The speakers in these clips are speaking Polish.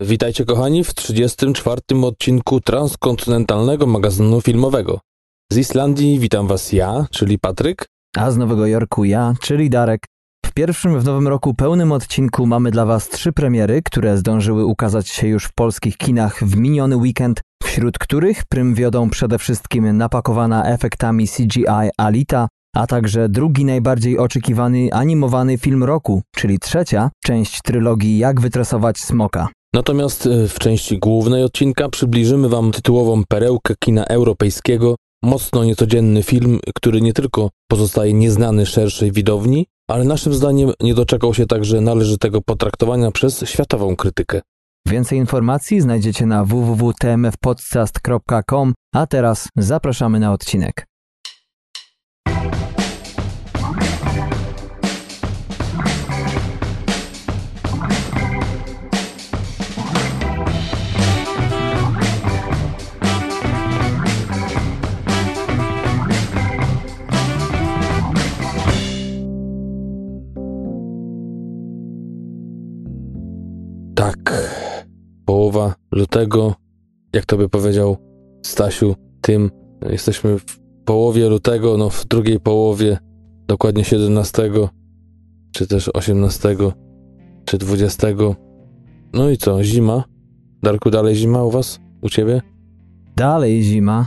Witajcie kochani w 34. odcinku transkontynentalnego magazynu filmowego. Z Islandii witam was ja, czyli Patryk. A z Nowego Jorku ja, czyli Darek. W pierwszym w nowym roku pełnym odcinku mamy dla was trzy premiery, które zdążyły ukazać się już w polskich kinach w miniony weekend, wśród których prym wiodą przede wszystkim napakowana efektami CGI Alita, a także drugi najbardziej oczekiwany animowany film roku, czyli trzecia część trylogii Jak wytresować smoka. Natomiast e, w części głównej odcinka przybliżymy wam tytułową perełkę kina europejskiego, mocno niecodzienny film, który nie tylko pozostaje nieznany szerszej widowni, ale naszym zdaniem nie doczekał się także należytego potraktowania przez światową krytykę. Więcej informacji znajdziecie na www.tmfpodcast.com, a teraz zapraszamy na odcinek. Tak, połowa lutego, jak to by powiedział Stasiu, tym jesteśmy w połowie lutego, no w drugiej połowie, dokładnie 17, czy też 18, czy 20. No i co, zima? Darku, dalej zima u was? U ciebie? Dalej zima.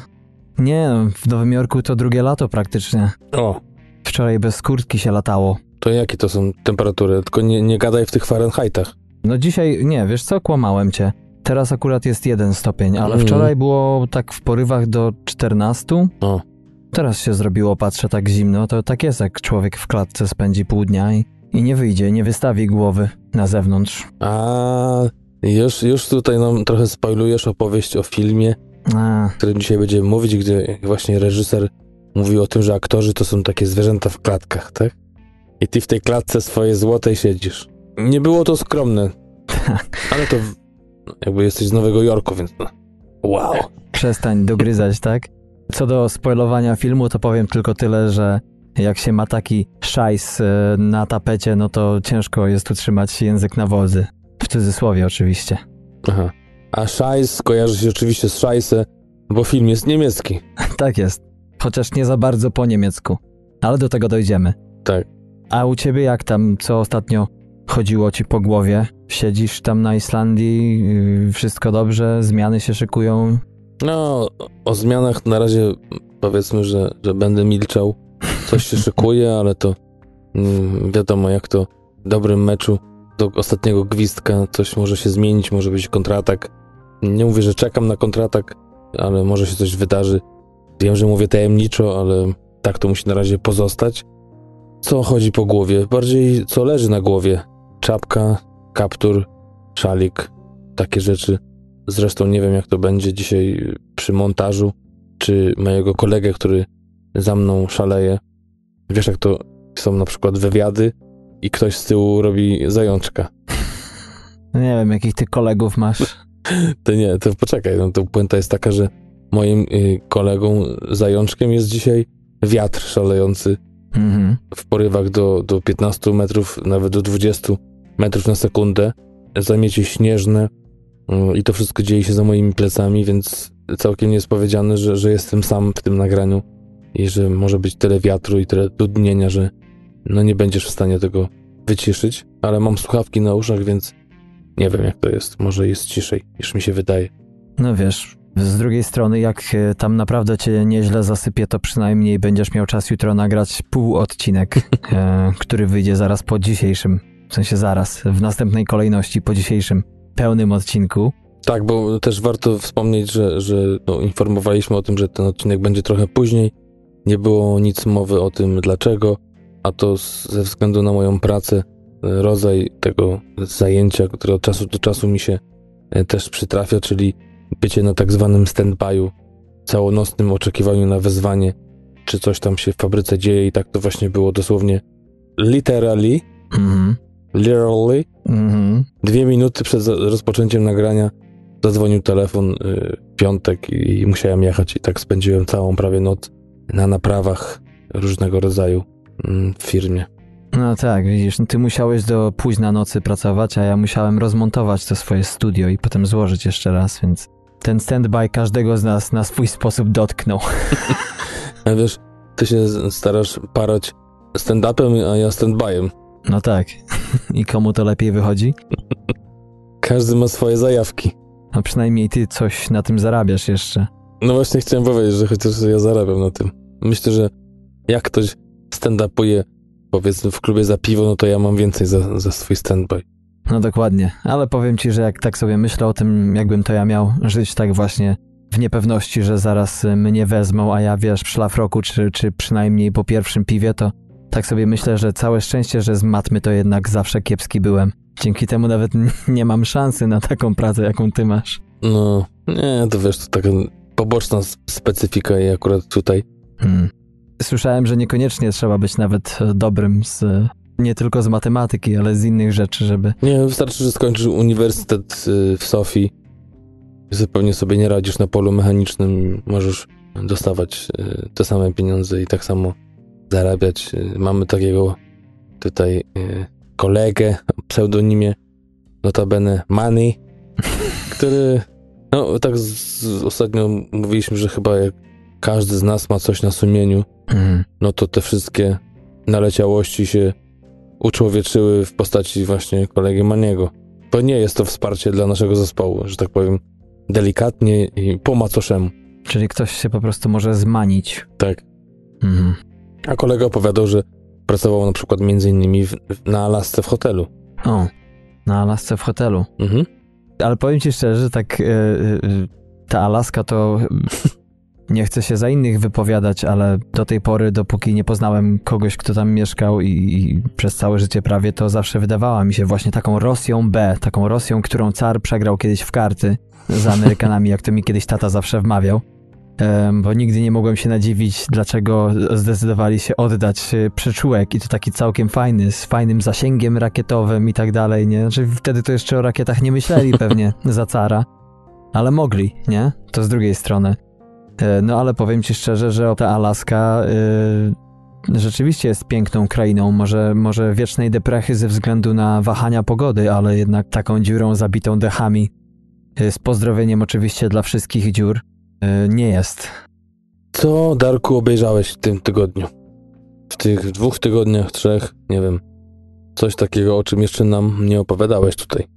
Nie, w Nowym Jorku to drugie lato praktycznie. O, Wczoraj bez kurtki się latało. to jakie to są temperatury? Tylko nie, nie gadaj w tych Fahrenheitach. No dzisiaj, nie, wiesz co, kłamałem cię. Teraz akurat jest jeden stopień, ale Mhm. wczoraj było tak w porywach do 14. O, Teraz się zrobiło, patrzę, tak zimno. To tak jest, jak człowiek w klatce spędzi pół dnia i, i nie wyjdzie, nie wystawi głowy na zewnątrz. a już, już tutaj nam trochę spoilujesz opowieść o filmie, A, o którym dzisiaj będziemy mówić, gdzie właśnie reżyser mówił o tym, że aktorzy to są takie zwierzęta w klatkach, tak? I ty w tej klatce swojej złotej siedzisz. Nie było to skromne, tak. ale to w- jakby jesteś z Nowego Jorku, więc. Wow. Przestań dogryzać, tak? Co do spoilowania filmu, to powiem tylko tyle, że jak się ma taki szajs e, na tapecie, no to ciężko jest utrzymać język na wodzy. W cudzysłowie oczywiście. Aha. A Scheiss kojarzy się oczywiście z Scheisse, bo film jest niemiecki. tak jest. Chociaż nie za bardzo po niemiecku. Ale do tego dojdziemy. Tak. A u ciebie jak tam? Co ostatnio chodziło ci po głowie? Siedzisz tam na Islandii, yy, wszystko dobrze, zmiany się szykują. No, o zmianach na razie powiedzmy, że, że będę milczał. Coś się szykuje, ale to mm, wiadomo, jak to w dobrym meczu do ostatniego gwizdka coś może się zmienić, może być kontratak. Nie mówię, że czekam na kontratak, ale może się coś wydarzy. Wiem, że mówię tajemniczo, ale tak to musi na razie pozostać. Co chodzi po głowie? Bardziej co leży na głowie. Czapka, kaptur, szalik, takie rzeczy. Zresztą nie wiem, jak to będzie dzisiaj przy montażu, czy mojego kolegę, który za mną szaleje. Wiesz, jak to są na przykład wywiady i ktoś z tyłu robi zajączka. No Nie wiem, jakich ty kolegów masz. To nie, to poczekaj, no to puenta jest taka, że moim y, kolegą zajączkiem jest dzisiaj wiatr szalejący Mhm. w porywach do, do 15 metrów, nawet do 20 metrów na sekundę. Zamiecie śnieżne y, i to wszystko dzieje się za moimi plecami, więc całkiem nie jest powiedziane, że, że jestem sam w tym nagraniu i że może być tyle wiatru i tyle dudnienia, że no nie będziesz w stanie tego wyciszyć, ale mam słuchawki na uszach, więc nie wiem jak to jest. Może jest ciszej niż mi się wydaje. No wiesz, z drugiej strony, jak e, tam naprawdę cię nieźle zasypie, to przynajmniej będziesz miał czas jutro nagrać pół odcinek, e, który wyjdzie zaraz po dzisiejszym. W sensie zaraz, w następnej kolejności po dzisiejszym pełnym odcinku. Tak, bo też warto wspomnieć, że, że no, informowaliśmy o tym, że ten odcinek będzie trochę później. Nie było nic mowy o tym dlaczego, a to ze względu na moją pracę, e, rodzaj tego zajęcia, które od czasu do czasu mi się e, też przytrafia, czyli bycie na tak zwanym stand-by'u, całonocnym oczekiwaniu na wezwanie, czy coś tam się w fabryce dzieje i tak to właśnie było dosłownie literally, Mhm. Literally, Mhm. Dwie minuty przed rozpoczęciem nagrania zadzwonił telefon y, w piątek i, i musiałem jechać i tak spędziłem całą prawie noc na naprawach różnego rodzaju mm, w firmie. No tak, widzisz, ty musiałeś do późna nocy pracować, a ja musiałem rozmontować to swoje studio i potem złożyć jeszcze raz, więc ten stand-by każdego z nas na swój sposób dotknął. A wiesz, ty się starasz parać stand-upem, a ja stand-byem. No tak. I komu to lepiej wychodzi? Każdy ma swoje zajawki. A przynajmniej ty coś na tym zarabiasz jeszcze. No właśnie chciałem powiedzieć, że chociaż ja zarabiam na tym. Myślę, że jak ktoś stand-upuje powiedzmy w klubie za piwo, no to ja mam więcej za, za swój stand-by. No dokładnie, ale powiem ci, że jak tak sobie myślę o tym, jakbym to ja miał żyć tak właśnie w niepewności, że zaraz mnie wezmą, a ja wiesz, w szlafroku, czy, czy przynajmniej po pierwszym piwie, to tak sobie myślę, że całe szczęście, że z matmy to jednak zawsze kiepski byłem. Dzięki temu nawet nie mam szansy na taką pracę, jaką ty masz. No, nie, to wiesz, to taka poboczna specyfika i akurat tutaj. Hmm. Słyszałem, że niekoniecznie trzeba być nawet dobrym z nie tylko z matematyki, ale z innych rzeczy, żeby. Nie, wystarczy, że skończysz uniwersytet y, w Sofii i zupełnie sobie nie radzisz na polu mechanicznym, możesz dostawać y, te same pieniądze i tak samo zarabiać. Y, mamy takiego tutaj kolegę o pseudonimie notabene Money, który no tak z, z, ostatnio mówiliśmy, że chyba jak każdy z nas ma coś na sumieniu, mhm. no to te wszystkie naleciałości się uczłowieczyły w postaci właśnie kolegi Maniego. Bo nie jest to wsparcie dla naszego zespołu, że tak powiem, delikatnie i po macoszemu. Czyli ktoś się po prostu może zmanić. Tak. Mhm. A kolega opowiadał, że pracował na przykład między innymi w, na Alasce w hotelu. O, na Alasce w hotelu. Mhm. Ale powiem ci szczerze, tak yy, yy, ta Alaska to Nie chcę się za innych wypowiadać, ale do tej pory, dopóki nie poznałem kogoś, kto tam mieszkał i, i, przez całe życie prawie, to zawsze wydawała mi się właśnie taką Rosją B, taką Rosją, którą car przegrał kiedyś w karty z Amerykanami, jak to mi kiedyś tata zawsze wmawiał. Bo nigdy nie mogłem się nadziwić, dlaczego zdecydowali się oddać e, przyczółek i to taki całkiem fajny, z fajnym zasięgiem rakietowym i tak dalej, nie? Znaczy wtedy to jeszcze o rakietach nie myśleli pewnie za cara, ale mogli, nie? To z drugiej strony. E, no ale powiem ci szczerze, że ta Alaska yy, rzeczywiście jest piękną krainą. Może, może wiecznej deprechy ze względu na wahania pogody, ale jednak taką dziurą zabitą dechami. Yy, z pozdrowieniem oczywiście dla wszystkich dziur. Yy, nie jest. Co, Darku, obejrzałeś w tym tygodniu? W tych dwóch tygodniach, trzech, nie wiem. Coś takiego, o czym jeszcze nam nie opowiadałeś tutaj.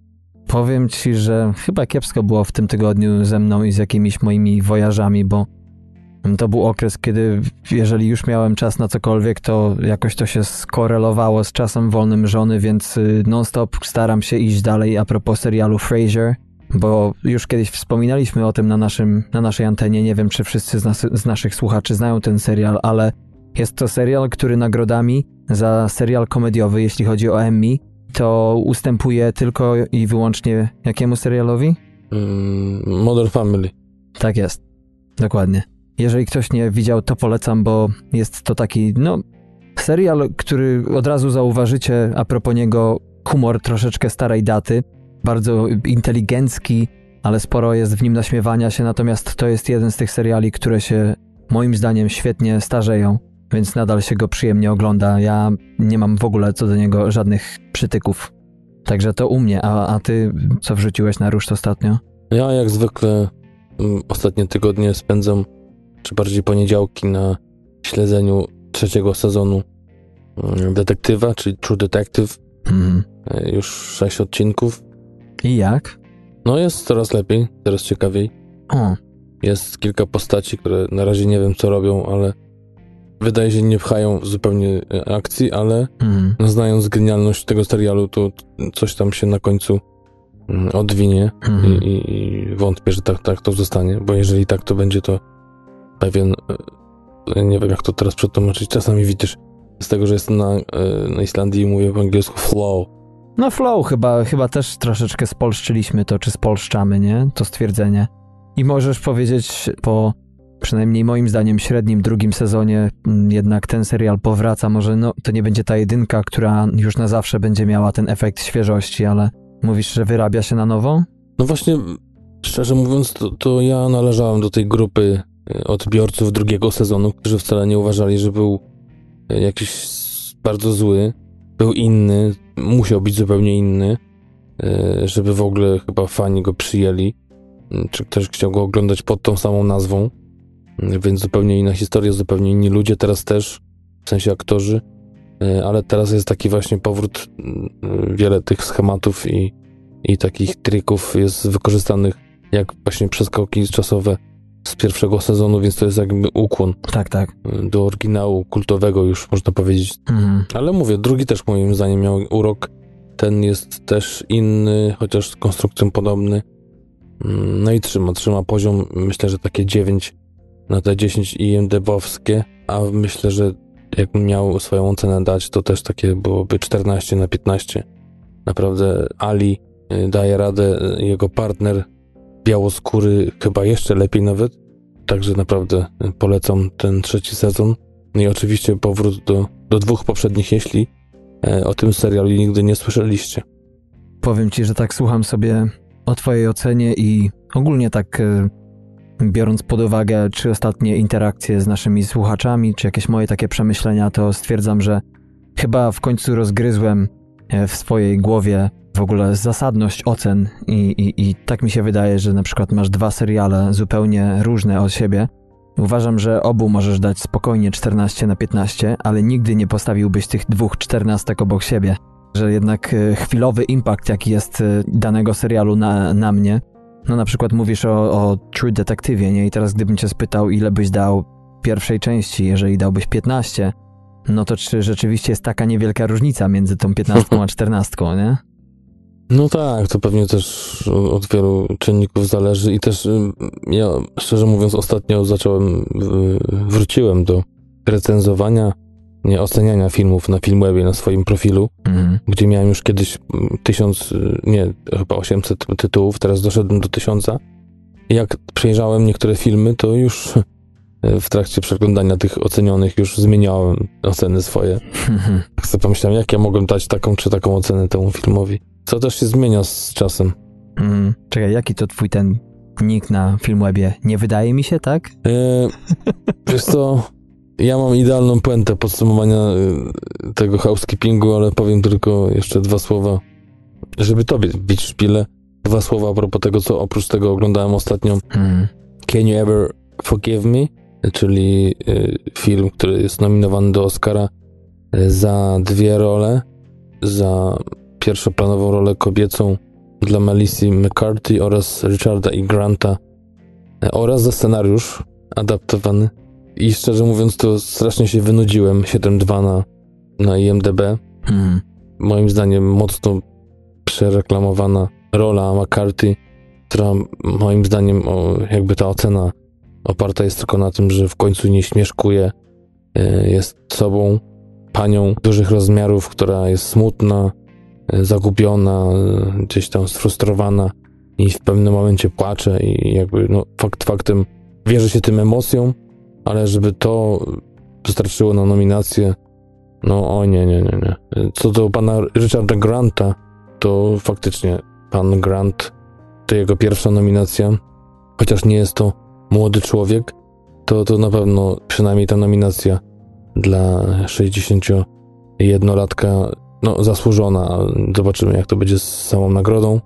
Powiem ci, że chyba kiepsko było w tym tygodniu ze mną i z jakimiś moimi wojażami, bo to był okres, kiedy jeżeli już miałem czas na cokolwiek, to jakoś to się skorelowało z czasem wolnym żony, więc y, non-stop staram się iść dalej a propos serialu Frasier, bo już kiedyś wspominaliśmy o tym na, naszym, na naszej antenie. Nie wiem, czy wszyscy z, nas, z naszych słuchaczy znają ten serial, ale jest to serial, który nagrodami za serial komediowy, jeśli chodzi o Emmy, to ustępuje tylko i wyłącznie jakiemu serialowi? Mm, Modern Family. Tak jest. Dokładnie. Jeżeli ktoś nie widział, to polecam, bo jest to taki, no, serial, który od razu zauważycie a propos niego humor troszeczkę starej daty, bardzo inteligencki, ale sporo jest w nim naśmiewania się, natomiast to jest jeden z tych seriali, które się moim zdaniem świetnie starzeją więc nadal się go przyjemnie ogląda. Ja nie mam w ogóle co do niego żadnych przytyków. Także to u mnie, a, a ty co wrzuciłeś na ruszt ostatnio? Ja jak zwykle um, ostatnie tygodnie spędzam, czy bardziej poniedziałki na śledzeniu trzeciego sezonu um, Detektywa, czyli True Detective. Mhm. E, już sześć odcinków. I jak? No jest coraz lepiej, coraz ciekawiej. O. Jest kilka postaci, które na razie nie wiem co robią, ale wydaje się, nie pchają zupełnie e, akcji, ale mm. znając genialność tego serialu, to coś tam się na końcu mm, odwinie mm. I, i, wątpię, że tak, tak to zostanie, bo jeżeli tak, to będzie to pewien, e, nie wiem jak to teraz przetłumaczyć, czasami widzisz z tego, że jestem na, e, na Islandii i mówię po angielsku flow. No flow chyba, chyba też troszeczkę spolszczyliśmy to, czy spolszczamy, nie? To stwierdzenie. I możesz powiedzieć po przynajmniej moim zdaniem średnim drugim sezonie mm, jednak ten serial powraca. Może no, to nie będzie ta jedynka, która już na zawsze będzie miała ten efekt świeżości, ale mówisz, że wyrabia się na nowo? No właśnie, szczerze mówiąc, to, to ja należałem do tej grupy e, odbiorców drugiego sezonu, którzy wcale nie uważali, że był e, jakiś bardzo zły. Był inny, musiał być zupełnie inny, e, żeby w ogóle chyba fani go przyjęli, czy ktoś chciał go oglądać pod tą samą nazwą, więc zupełnie inna historia, zupełnie inni ludzie teraz też, w sensie aktorzy, e, ale teraz jest taki właśnie powrót, wiele tych schematów i, i takich trików jest wykorzystanych jak właśnie przeskoki czasowe z pierwszego sezonu, więc to jest jakby ukłon. Tak, tak. Do oryginału kultowego już można powiedzieć. Mhm. Ale mówię, drugi też moim zdaniem miał urok. Ten jest też inny, chociaż z konstrukcją podobny. Mm, no i trzyma, trzyma poziom, myślę, że takie 9 na te 10 IMDB-owskie, a myślę, że jakbym miał swoją ocenę dać, to też takie byłoby 14 na 15. Naprawdę Ali y, daje radę, y, jego partner białoskóry chyba jeszcze lepiej nawet. Także naprawdę polecam ten trzeci sezon. No I oczywiście powrót do, do dwóch poprzednich, jeśli e, o tym serialu nigdy nie słyszeliście. Powiem ci, że tak słucham sobie o twojej ocenie i ogólnie tak e, biorąc pod uwagę czy ostatnie interakcje z naszymi słuchaczami, czy jakieś moje takie przemyślenia, to stwierdzam, że chyba w końcu rozgryzłem e, w swojej głowie w ogóle zasadność ocen i, i, i tak mi się wydaje, że na przykład masz dwa seriale zupełnie różne od siebie. Uważam, że obu możesz dać spokojnie 14 na 15, ale nigdy nie postawiłbyś tych dwóch czternastek obok siebie. Że jednak e, chwilowy impact, jaki jest e, danego serialu na, na mnie, no na przykład mówisz o, o True Detective, nie? I teraz gdybym cię spytał, ile byś dał pierwszej części, jeżeli dałbyś 15, no to czy rzeczywiście jest taka niewielka różnica między tą 15 a 14, nie? No tak, to pewnie też od wielu czynników zależy i też ja szczerze mówiąc ostatnio zacząłem, wróciłem do recenzowania, nie oceniania filmów na Filmwebie na swoim profilu, mhm. gdzie miałem już kiedyś tysiąc, y, nie, chyba 800 tytułów, teraz doszedłem do tysiąca. Jak przejrzałem niektóre filmy, to już y, w trakcie przeglądania tych ocenionych już zmieniałem oceny swoje. Mhm. Tak sobie pomyślałem, jak ja mogłem dać taką czy taką ocenę temu filmowi. Co też się zmienia z czasem. Mm, czekaj, jaki to twój ten nick na Filmwebie? Nie wydaje mi się, tak? E, wiesz co, ja mam idealną puentę podsumowania e, tego housekeepingu, ale powiem tylko jeszcze dwa słowa, żeby tobie bić szpilę. Dwa słowa a propos tego, co oprócz tego oglądałem ostatnio. Mm. Can You Ever Forgive Me? Czyli y, film, który jest nominowany do Oscara za dwie role. Za pierwszoplanową rolę kobiecą dla Melissy McCarthy oraz Richarda E. Granta e, oraz za scenariusz adaptowany. I szczerze mówiąc, to strasznie się wynudziłem. 7.2 na, na IMDb. Hmm. Moim zdaniem mocno przereklamowana rola McCarthy, która moim zdaniem o, jakby ta ocena oparta jest tylko na tym, że w końcu nie śmieszkuje, e, jest sobą, panią dużych rozmiarów, która jest smutna, zagubiona, e, gdzieś tam sfrustrowana i w pewnym momencie płacze i jakby no fakt faktem wierzy się tym emocjom, ale żeby to wystarczyło na nominację, no o nie, nie, nie, nie. Co do pana Richarda Granta, to faktycznie pan Grant to jego pierwsza nominacja, chociaż nie jest to młody człowiek, to, to na pewno przynajmniej ta nominacja dla 61-latka no, zasłużona. Zobaczymy, jak to będzie z samą nagrodą.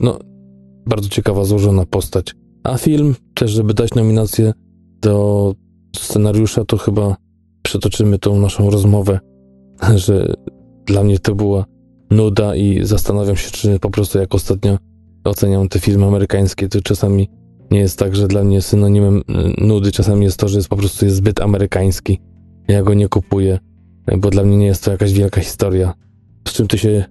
No, bardzo ciekawa, złożona postać. A film, też żeby dać nominację do scenariusza, to chyba przetoczymy tą naszą rozmowę, że dla mnie to była nuda i zastanawiam się, czy po prostu jak ostatnio oceniam te filmy amerykańskie, to czasami nie jest tak, że dla mnie synonimem nudy czasami jest to, że jest po prostu jest zbyt amerykański. Ja go nie kupuję, bo dla mnie nie jest to jakaś wielka historia z czym ty się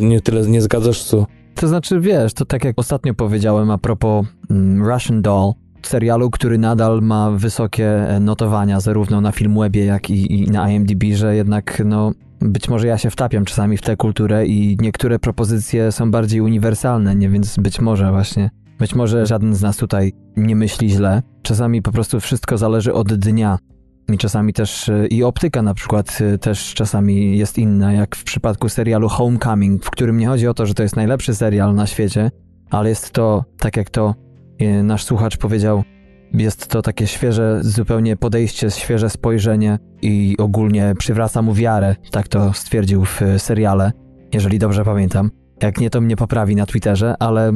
nie tyle nie zgadzasz, co... To znaczy, wiesz, to tak jak ostatnio powiedziałem a propos mm, Russian Doll, serialu, który nadal ma wysokie e, notowania, zarówno na Filmwebie, jak i, i na IMDb, że jednak, no, być może ja się wtapiam czasami w tę kulturę i niektóre propozycje są bardziej uniwersalne, nie? Więc być może właśnie, być może żaden z nas tutaj nie myśli źle. Czasami po prostu wszystko zależy od dnia. I czasami też e, i optyka na przykład e, też czasami jest inna, jak w przypadku serialu Homecoming, w którym nie chodzi o to, że to jest najlepszy serial na świecie, ale jest to, tak jak to e, nasz słuchacz powiedział, jest to takie świeże zupełnie podejście, świeże spojrzenie i ogólnie przywraca mu wiarę, tak to stwierdził w seriale, jeżeli dobrze pamiętam. Jak nie, to mnie poprawi na Twitterze, ale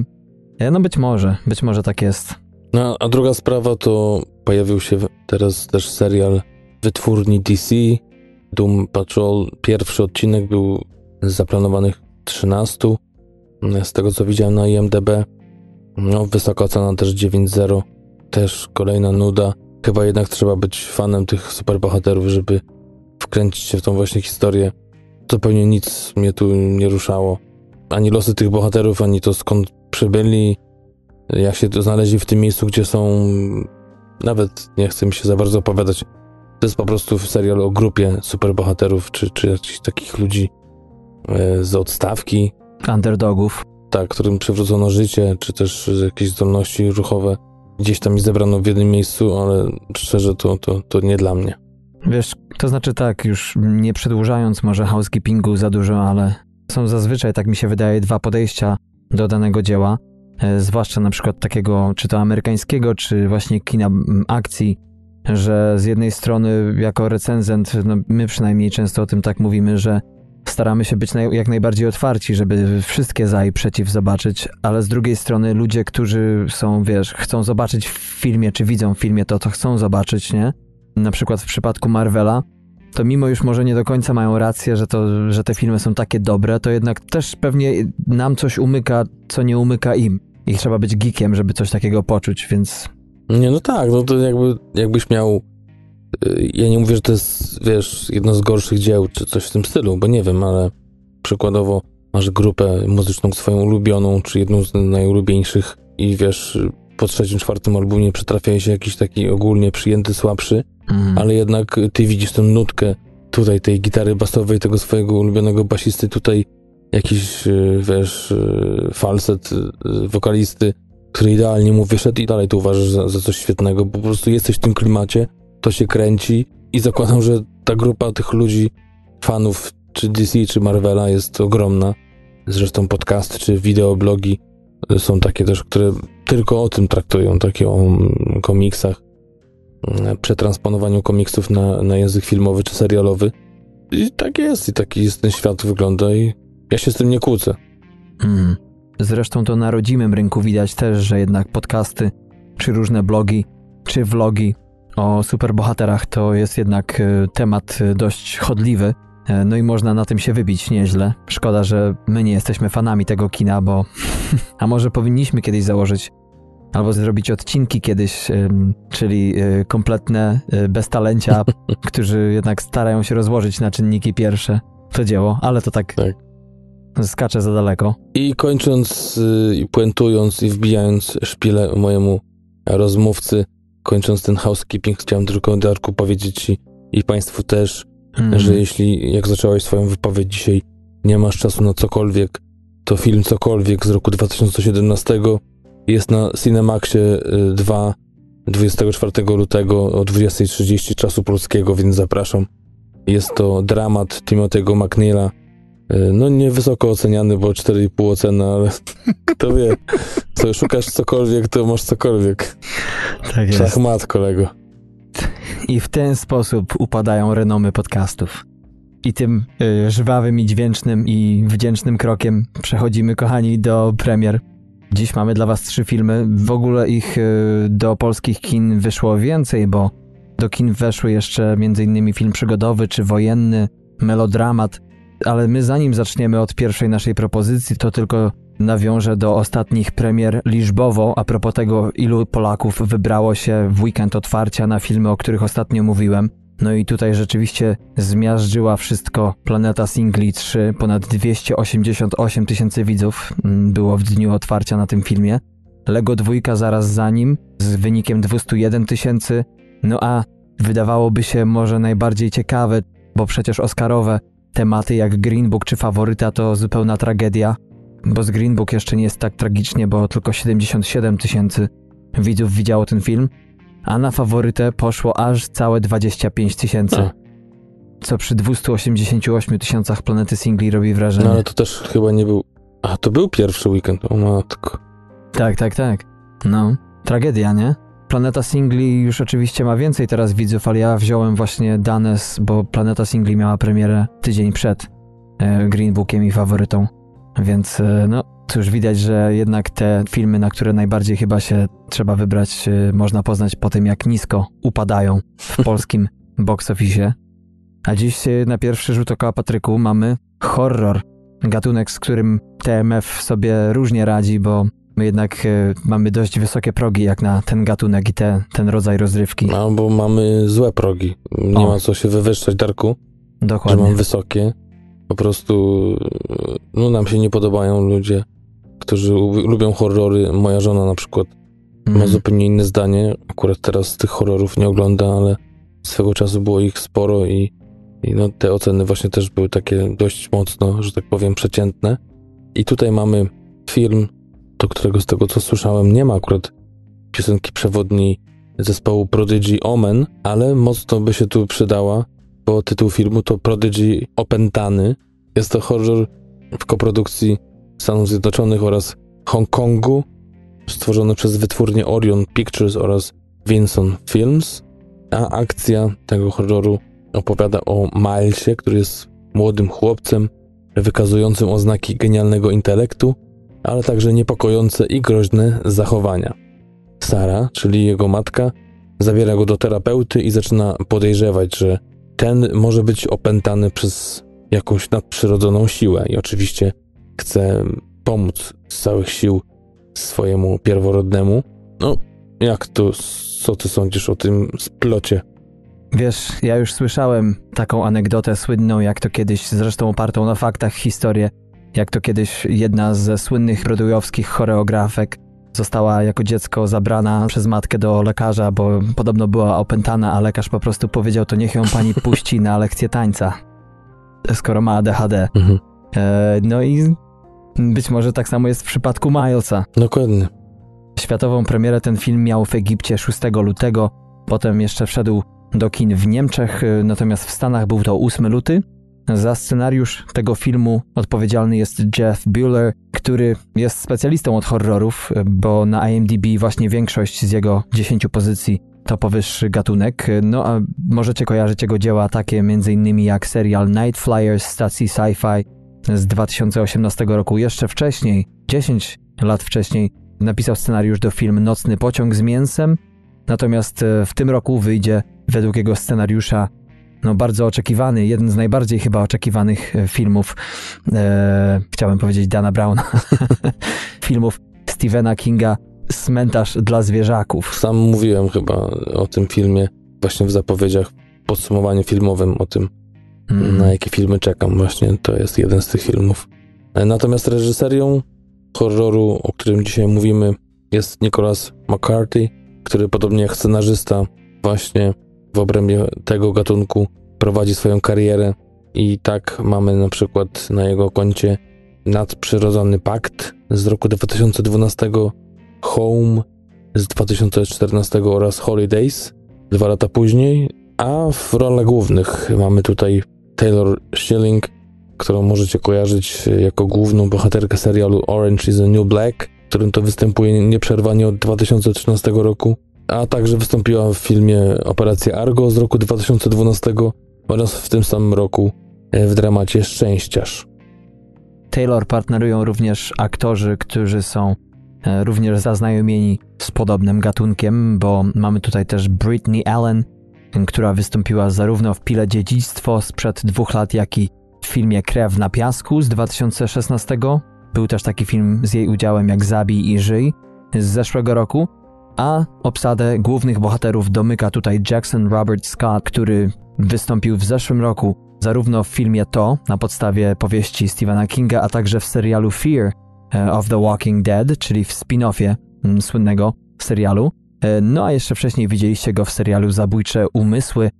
no być może, być może tak jest. No, a druga sprawa to pojawił się teraz też serial wytwórni DC, Doom Patrol. Pierwszy odcinek był z zaplanowanych 13. Z tego co widziałem na IMDb, no wysoka cena też 9.0. Też kolejna nuda. Chyba jednak trzeba być fanem tych superbohaterów, żeby wkręcić się w tą właśnie historię. Zupełnie nic mnie tu nie ruszało. Ani losy tych bohaterów, ani to skąd przybyli, jak się to znaleźli w tym miejscu, gdzie są. Nawet nie chcę mi się za bardzo opowiadać. To jest po prostu serial o grupie superbohaterów, czy, czy jakichś takich ludzi e, z odstawki. Underdogów. Tak, którym przywrócono życie, czy też jakieś zdolności ruchowe. Gdzieś tam ich zebrano w jednym miejscu, ale szczerze to, to, to nie dla mnie. Wiesz, to znaczy tak, już nie przedłużając może housekeepingu za dużo, ale są zazwyczaj, tak mi się wydaje, dwa podejścia do danego dzieła. E, zwłaszcza na przykład takiego, czy to amerykańskiego, czy właśnie kina akcji, że z jednej strony jako recenzent, no my przynajmniej często o tym tak mówimy, że staramy się być naj, jak najbardziej otwarci, żeby wszystkie za i przeciw zobaczyć, ale z drugiej strony ludzie, którzy są, wiesz, chcą zobaczyć w filmie, czy widzą w filmie to, co chcą zobaczyć, nie? Na przykład w przypadku Marvela, to mimo już może nie do końca mają rację, że, to, że te filmy są takie dobre, to jednak też pewnie nam coś umyka, co nie umyka im. I trzeba być geekiem, żeby coś takiego poczuć, więc... Nie, no tak, no to jakby, jakbyś miał... Y, ja nie mówię, że to jest, wiesz, jedno z gorszych dzieł, czy coś w tym stylu, bo nie wiem, ale przykładowo masz grupę muzyczną swoją ulubioną, czy jedną z najulubieńszych i wiesz, po trzecim, czwartym albumie przytrafia się jakiś taki ogólnie przyjęty słabszy, mm. ale jednak ty widzisz tę nutkę tutaj tej gitary basowej, tego swojego ulubionego basisty, tutaj jakiś, y, wiesz, y, falset y, wokalisty, który idealnie mu wyszedł i dalej to uważasz za, za coś świetnego, po prostu jesteś w tym klimacie, to się kręci i zakładam, że ta grupa tych ludzi, fanów czy DC, czy Marvela jest ogromna. Zresztą podcast czy wideoblogi są takie też, które tylko o tym traktują, takie o mm, komiksach, mm, przetransponowaniu komiksów na, na język filmowy czy serialowy. I tak jest, i taki jest ten świat wygląda i ja się z tym nie kłócę. Hmm. Zresztą to na rodzimym rynku widać też, że jednak podcasty, czy różne blogi, czy vlogi o superbohaterach to jest jednak e, temat e, dość chodliwy. E, no i można na tym się wybić nieźle. Szkoda, że my nie jesteśmy fanami tego kina, bo. A może powinniśmy kiedyś założyć albo zrobić odcinki kiedyś, czyli kompletne beztalencia, którzy jednak starają się rozłożyć na czynniki pierwsze to dzieło, ale to tak, tak. skacze za daleko. I kończąc, y, i puentując i wbijając szpilę mojemu rozmówcy, kończąc ten housekeeping, chciałem tylko, Darku, powiedzieć ci i Państwu też, mm. że jeśli, jak zacząłeś swoją wypowiedź dzisiaj, nie masz czasu na cokolwiek, to film Cokolwiek z roku 2017 jest na Cinemaxie 2 y, 24 lutego o 20.30 czasu polskiego, więc zapraszam. Jest to dramat Timothy'ego McNeila. Y, no nie wysoko oceniany, bo 4,5 ocena, ale kto wie, co szukasz cokolwiek, to masz cokolwiek. Tak jest. Szachmat, kolego. I w ten sposób upadają renomy podcastów. I tym y, żwawym i dźwięcznym i wdzięcznym krokiem przechodzimy, kochani, do premier. Dziś mamy dla was trzy filmy. W ogóle ich y, do polskich kin wyszło więcej, bo do kin weszły jeszcze m.in. film przygodowy czy wojenny, melodramat. Ale my zanim zaczniemy od pierwszej naszej propozycji, to tylko nawiążę do ostatnich premier liczbowo a propos tego, ilu Polaków wybrało się w weekend otwarcia na filmy, o których ostatnio mówiłem. No i tutaj rzeczywiście zmiażdżyła wszystko Planeta Singli 3. Ponad 288 tysięcy widzów mm, było w dniu otwarcia na tym filmie. Lego 2 zaraz za nim z wynikiem 201 tysięcy. No a wydawałoby się może najbardziej ciekawe, bo przecież Oscarowe tematy jak Green Book czy Faworyta to zupełna tragedia bo z Green Book jeszcze nie jest tak tragicznie, bo tylko 77 tysięcy widzów widziało ten film, a na faworytę poszło aż całe 25 tysięcy. Co przy 288 tysiącach planety singli robi wrażenie. No ale to też chyba nie był. A to był pierwszy weekend, o matko. Tak, tak, tak. No, tragedia, nie? Planeta Singli już oczywiście ma więcej teraz widzów, ale ja wziąłem właśnie dane, bo Planeta Singli miała premierę tydzień przed e, Green Bookiem i faworytą. Więc e, no, cóż, widać, że jednak te filmy, na które najbardziej chyba się trzeba wybrać, e, można poznać po tym, jak nisko upadają w polskim box office. A dziś na pierwszy rzut oka Patryku mamy horror. Gatunek, z którym TMF sobie różnie radzi, bo my jednak e, mamy dość wysokie progi jak na ten gatunek i te, ten rodzaj rozrywki. No, bo mamy złe progi. Nie o. ma co się wywyższać, Darku. Dokładnie. Że mam wysokie. Po prostu no, nam się nie podobają ludzie, którzy lubią horrory. Moja żona na przykład mm. ma zupełnie inne zdanie. Akurat teraz tych horrorów nie ogląda, ale swego czasu było ich sporo i, i no, te oceny właśnie też były takie dość mocno, że tak powiem, przeciętne. I tutaj mamy film, do którego z tego co słyszałem nie ma akurat piosenki przewodniej zespołu Prodigy Omen, ale mocno by się tu przydała, bo tytuł filmu to Prodigy Opętany. Jest to horror w koprodukcji Stanów Zjednoczonych oraz Hongkongu, stworzony przez wytwórnię Orion Pictures oraz Vinson Films, a akcja tego horroru opowiada o Milesie, który jest młodym chłopcem wykazującym oznaki genialnego intelektu, ale także niepokojące i groźne zachowania. Sara, czyli jego matka, zabiera go do terapeuty i zaczyna podejrzewać, że ten może być opętany przez jakąś nadprzyrodzoną siłę i oczywiście chce pomóc z całych sił swojemu pierworodnemu. No, jak to, co ty sądzisz o tym splocie? Wiesz, ja już słyszałem taką anegdotę słynną, jak to kiedyś, zresztą opartą na faktach, historię, jak to kiedyś jedna ze słynnych brodujowskich choreografek została jako dziecko zabrana przez matkę do lekarza, bo podobno była opętana, a lekarz po prostu powiedział, to niech ją pani puści na lekcję tańca, skoro ma ADHD. Mhm. E, no i być może tak samo jest w przypadku Milesa. Dokładnie. Światową premierę ten film miał w Egipcie 6 lutego, potem jeszcze wszedł do kin w Niemczech, e, natomiast w Stanach był to 8 luty. Za scenariusz tego filmu odpowiedzialny jest Jeff Bueller, który jest specjalistą od horrorów, bo na IMDb właśnie większość z jego 10 pozycji to powyższy gatunek. No a możecie kojarzyć jego dzieła takie m.in. jak serial Night Flyers stacji Sci-Fi z 2018 roku. Jeszcze wcześniej, 10 lat wcześniej, napisał scenariusz do filmu Nocny pociąg z mięsem. Natomiast e, w tym roku wyjdzie według jego scenariusza no, bardzo oczekiwany, jeden z najbardziej chyba oczekiwanych e, filmów, e, chciałem powiedzieć Dana Browna, filmów Stephena Kinga Cmentarz dla zwierzaków. Sam mówiłem chyba o tym filmie, właśnie w zapowiedziach, podsumowaniu filmowym o tym, mm. na jakie filmy czekam. Właśnie to jest jeden z tych filmów. E, natomiast reżyserią horroru, o którym dzisiaj mówimy, jest Nicholas McCarthy, który podobnie jak scenarzysta właśnie w obrębie tego gatunku prowadzi swoją karierę. I tak mamy na przykład na jego koncie Nadprzyrodzony Pakt z roku 2012, Home z 2014 oraz Holidays dwa lata później, a w rolach głównych mamy tutaj Taylor Schilling, którą możecie kojarzyć jako główną bohaterkę serialu Orange is the New Black, w którym to występuje nieprzerwanie od 2013 roku, a także wystąpiła w filmie Operacja Argo z roku 2012 oraz w tym samym roku w dramacie Szczęściarz. Taylor partnerują również aktorzy, którzy są e, również zaznajomieni z podobnym gatunkiem, bo mamy tutaj też Britney Allen, która wystąpiła zarówno w Pile Dziedzictwo sprzed dwóch lat, jak i w filmie Krew na piasku z 2016. Był też taki film z jej udziałem jak Zabij i Żyj z zeszłego roku, a obsadę głównych bohaterów domyka tutaj Jackson Robert Scott, który wystąpił w zeszłym roku zarówno w filmie To na podstawie powieści Stephena Kinga, a także w serialu Fear e, of the Walking Dead, czyli w spin-offie mm, słynnego serialu. E, no a jeszcze wcześniej widzieliście go w serialu Zabójcze Umysły.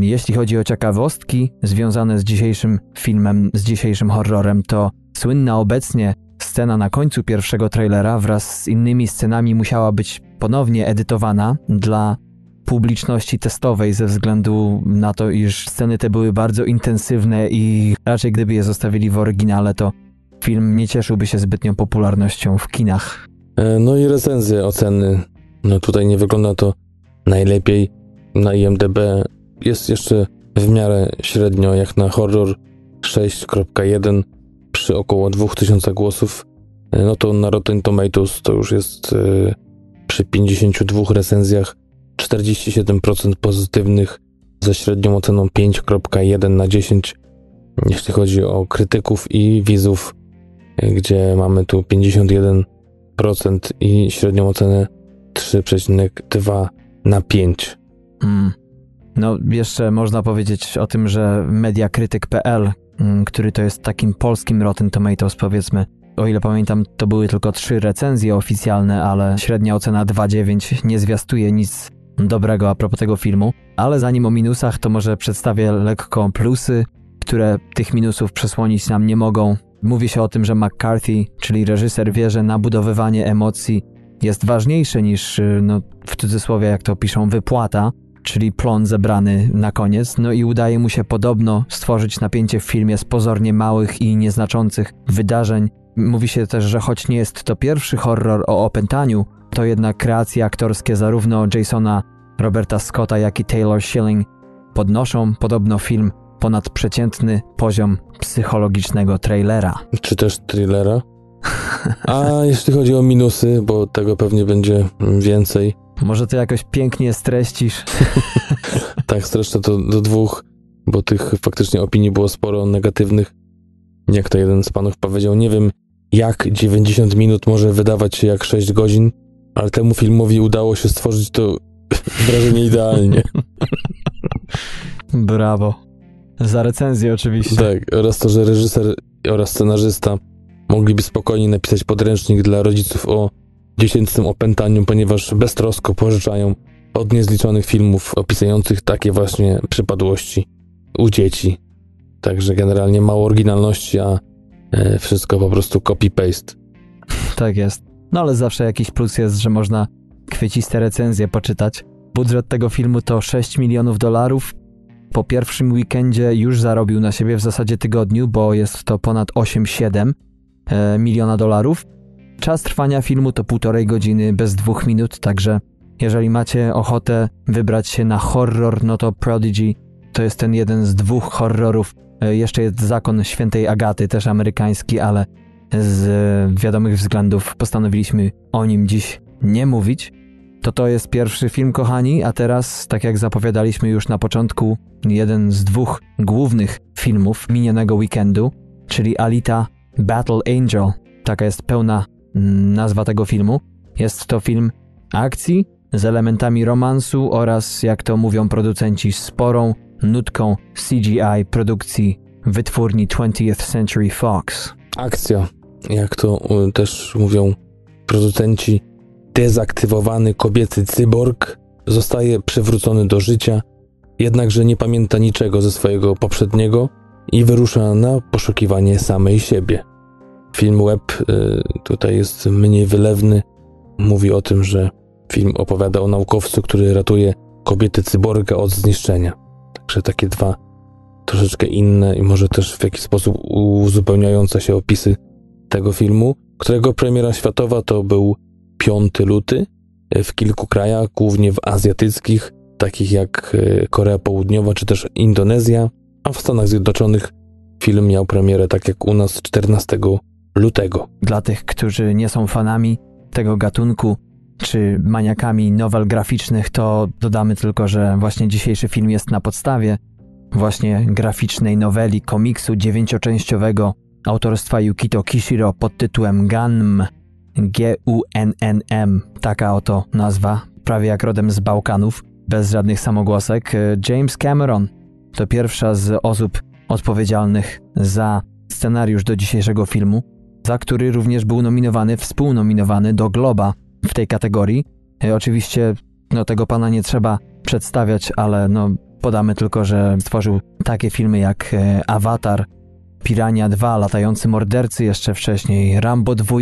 Jeśli chodzi o ciekawostki związane z dzisiejszym filmem, z dzisiejszym horrorem, to słynna obecnie scena na końcu pierwszego trailera wraz z innymi scenami musiała być ponownie edytowana dla publiczności testowej ze względu na to, iż sceny te były bardzo intensywne i raczej gdyby je zostawili w oryginale, to film nie cieszyłby się zbytnią popularnością w kinach. E, no i recenzje, oceny No tutaj nie wygląda to najlepiej. Na IMDb jest jeszcze w miarę średnio, jak na horror 6.1 przy około 2000 głosów. No to na Rotten Tomatoes to już jest yy, przy 52 recenzjach 47% pozytywnych ze średnią oceną 5.1 na 10, jeśli chodzi o krytyków i widzów, gdzie mamy tu 51% i średnią ocenę 3,2 na 5. Mm. No, jeszcze można powiedzieć o tym, że mediakrytyk.pl, mm, który to jest takim polskim Rotten Tomatoes, powiedzmy, o ile pamiętam, to były tylko trzy recenzje oficjalne, ale średnia ocena 2,9 nie zwiastuje nic dobrego a propos tego filmu. Ale zanim o minusach, to może przedstawię lekko plusy, które tych minusów przesłonić nam nie mogą. Mówi się o tym, że McCarthy, czyli reżyser, wie, że nabudowywanie emocji jest ważniejsze niż, no, w cudzysłowie, jak to piszą, wypłata, czyli plon zebrany na koniec. No i udaje mu się podobno stworzyć napięcie w filmie z pozornie małych i nieznaczących wydarzeń. Mówi się też, że choć nie jest to pierwszy horror o opętaniu, to jednak kreacje aktorskie zarówno Jasona Roberta Scotta, jak i Taylor Schilling podnoszą podobno film ponad przeciętny poziom psychologicznego trailera. Czy też thrillera? A jeśli chodzi o minusy, bo tego pewnie będzie więcej. Może to jakoś pięknie streścisz. tak, streszczę to do dwóch, bo tych faktycznie opinii było sporo negatywnych. Jak to jeden z panów powiedział, nie wiem jak 90 minut może wydawać się jak 6 godzin, ale temu filmowi udało się stworzyć to wrażenie idealnie. Brawo. Za recenzję oczywiście. Tak, oraz to, że reżyser oraz scenarzysta mogliby spokojnie napisać podręcznik dla rodziców o dziecięcym opętaniu, ponieważ beztrosko pożyczają od niezliczonych filmów opisujących takie właśnie przypadłości u dzieci. Także generalnie mało oryginalności, a e, wszystko po prostu copy-paste. Tak jest. No ale zawsze jakiś plus jest, że można kwieciste recenzje poczytać. Budżet tego filmu to 6 milionów dolarów. Po pierwszym weekendzie już zarobił na siebie w zasadzie tygodniu, bo jest to ponad 8,7 e, miliona dolarów. Czas trwania filmu to półtorej godziny bez dwóch minut, także jeżeli macie ochotę wybrać się na horror, no to Prodigy to jest ten jeden z dwóch horrorów. E, jeszcze jest Zakon Świętej Agaty, też amerykański, ale z wiadomych względów postanowiliśmy o nim dziś nie mówić. To to jest pierwszy film, kochani, a teraz, tak jak zapowiadaliśmy już na początku, jeden z dwóch głównych filmów minionego weekendu, czyli Alita Battle Angel. Taka jest pełna mm, nazwa tego filmu. Jest to film akcji z elementami romansu oraz, jak to mówią producenci, sporą nutką CGI produkcji wytwórni 20th Century Fox. Akcja, jak to też mówią producenci, dezaktywowany kobiecy cyborg zostaje przywrócony do życia, jednakże nie pamięta niczego ze swojego poprzedniego i wyrusza na poszukiwanie samej siebie. Film web y, tutaj jest mniej wylewny. Mówi o tym, że film opowiada o naukowcu, który ratuje kobietę cyborga od zniszczenia. Także takie dwa troszeczkę inne i może też w jakiś sposób uzupełniające się opisy tego filmu, którego premiera światowa to był 5 luty w kilku krajach, głównie w azjatyckich, takich jak e, Korea Południowa czy też Indonezja, a w Stanach Zjednoczonych film miał premierę tak jak u nas 14 lutego. Dla tych, którzy nie są fanami tego gatunku, czy maniakami nowel graficznych, to dodamy tylko, że właśnie dzisiejszy film jest na podstawie właśnie graficznej noweli komiksu dziewięcioczęściowego autorstwa Yukito Kishiro pod tytułem Gunm G-U-N-N-M, taka oto nazwa, prawie jak rodem z Bałkanów, bez żadnych samogłosek. James Cameron to pierwsza z osób odpowiedzialnych za scenariusz do dzisiejszego filmu, za który również był nominowany, współnominowany do Globa w tej kategorii. E, oczywiście no, tego pana nie trzeba przedstawiać, ale no, podamy tylko, że stworzył takie filmy jak e, Avatar, Pirania 2, Latający Mordercy jeszcze wcześniej, Rambo 2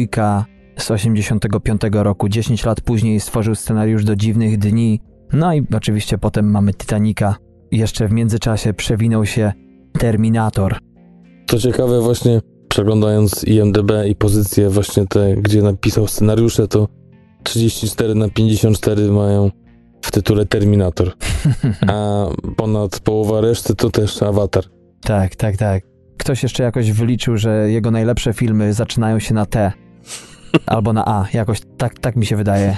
z 85 roku, 10 lat później stworzył scenariusz do Dziwnych Dni, no i oczywiście potem mamy Titanica. Jeszcze w międzyczasie przewinął się Terminator. To ciekawe właśnie, przeglądając IMDB i pozycje właśnie te, gdzie napisał scenariusze, to 34 na 54 mają w tytule Terminator, a ponad połowa reszty to też Avatar. Tak, tak, tak. Ktoś jeszcze jakoś wyliczył, że jego najlepsze filmy zaczynają się na T albo na A, jakoś tak, tak mi się wydaje.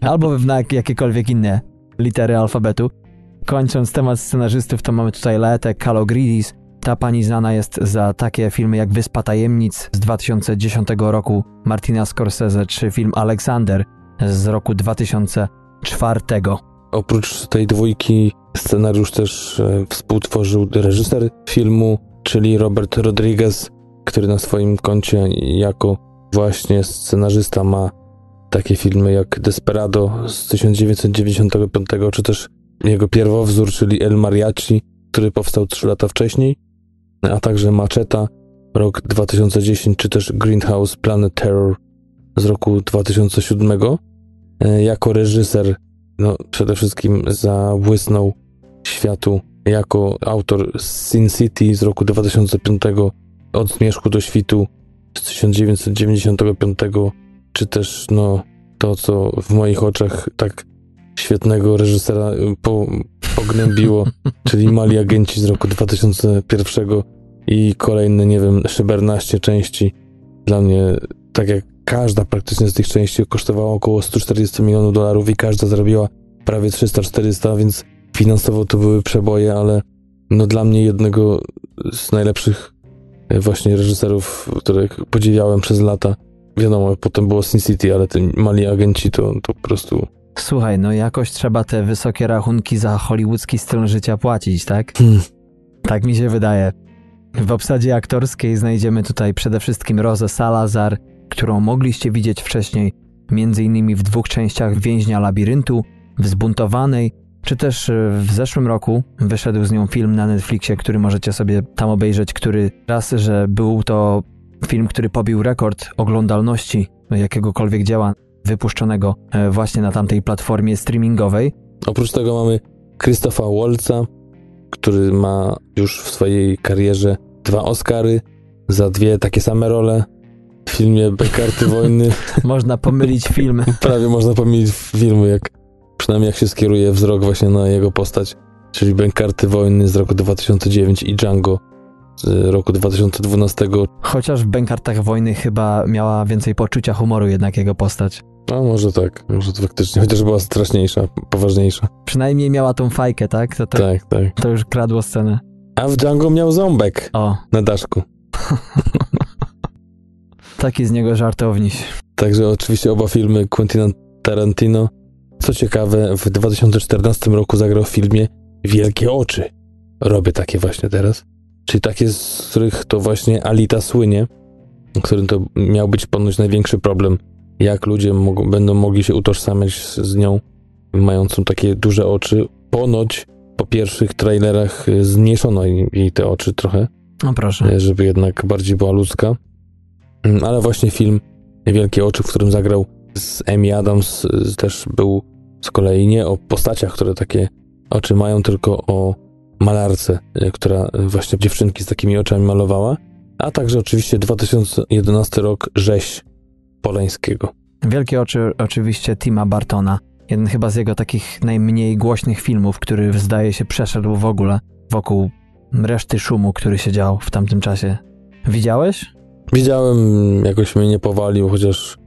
Albo na jakiekolwiek inne litery alfabetu. Kończąc temat scenarzystów, to mamy tutaj Leetę Kalogridis. Ta pani znana jest za takie filmy jak Wyspa Tajemnic z 2010 roku Martina Scorsese, czy film Alexander z roku 2004. Oprócz tej dwójki scenariusz też e, współtworzył reżyser filmu, czyli Robert Rodriguez, który na swoim koncie jako właśnie scenarzysta ma takie filmy jak Desperado z 1995, czy też jego pierwowzór, czyli El Mariachi, który powstał 3 lata wcześniej, a także Macheta, rok 2010, czy też Greenhouse Planet Terror z roku 2007. E, jako reżyser, no, przede wszystkim zabłysnął światu jako autor Sin City z roku 2005, Od Zmierzchu do Świtu z 1995, czy też no, to, co w moich oczach tak świetnego reżysera po, pognębiło, czyli Mali Agenci z roku 2001 i kolejne, nie wiem, 14 części. Dla mnie, tak jak każda praktycznie z tych części kosztowała około 140 milionów dolarów i każda zrobiła prawie 300-400, więc finansowo to były przeboje, ale no dla mnie jednego z najlepszych e, właśnie reżyserów, których podziwiałem przez lata. Wiadomo, potem było Sin City, ale te mali agenci to, to po prostu... Słuchaj, no jakoś trzeba te wysokie rachunki za hollywoodzki styl życia płacić, tak? Hmm. Tak mi się wydaje. W obsadzie aktorskiej znajdziemy tutaj przede wszystkim Rosę Salazar, którą mogliście widzieć wcześniej, m.in. w dwóch częściach Więźnia Labiryntu, w Zbuntowanej, czy też e, w zeszłym roku wyszedł z nią film na Netflixie, który możecie sobie tam obejrzeć, który raz, że był to film, który pobił rekord oglądalności jakiegokolwiek dzieła wypuszczonego e, właśnie na tamtej platformie streamingowej. Oprócz tego mamy Krzysztofa Wolca, który ma już w swojej karierze dwa Oscary za dwie takie same role w filmie Karty Wojny. można pomylić film. Prawie można pomylić filmy, jak przynajmniej jak się skieruje wzrok właśnie na jego postać, czyli Karty Wojny z roku 2009 i Django z roku 2012. Chociaż w Bękartach Wojny chyba miała więcej poczucia humoru jednak jego postać. A może tak, może to faktycznie, chociaż była straszniejsza, poważniejsza. Przynajmniej miała tą fajkę, tak? To, to, tak, tak. To już kradło scenę. A w Django miał ząbek o. na daszku. Taki z niego żartowniś. Także oczywiście oba filmy Quentina Tarantino. Co ciekawe, w 2014 roku zagrał w filmie Wielkie Oczy. Robię takie właśnie teraz. Czyli takie, z których to właśnie Alita słynie, którym to miał być ponoć największy problem, jak ludzie mogą, będą mogli się utożsamiać z, z nią, mającą takie duże oczy. Ponoć po pierwszych trailerach zmniejszono jej te oczy trochę. No proszę. Żeby jednak bardziej była ludzka. Mm, ale właśnie film Wielkie Oczy, w którym zagrał z Amy Adams, też był z kolei nie o postaciach, które takie oczy mają, tylko o malarce, e, która właśnie dziewczynki z takimi oczami malowała, a także oczywiście 2011 rok Rzeź Poleńskiego. Wielkie oczy oczywiście Tima Bartona. Jeden chyba z jego takich najmniej głośnych filmów, który zdaje się przeszedł w ogóle wokół reszty szumu, który się dział w tamtym czasie. Widziałeś? Widziałem, jakoś mnie nie powalił, chociaż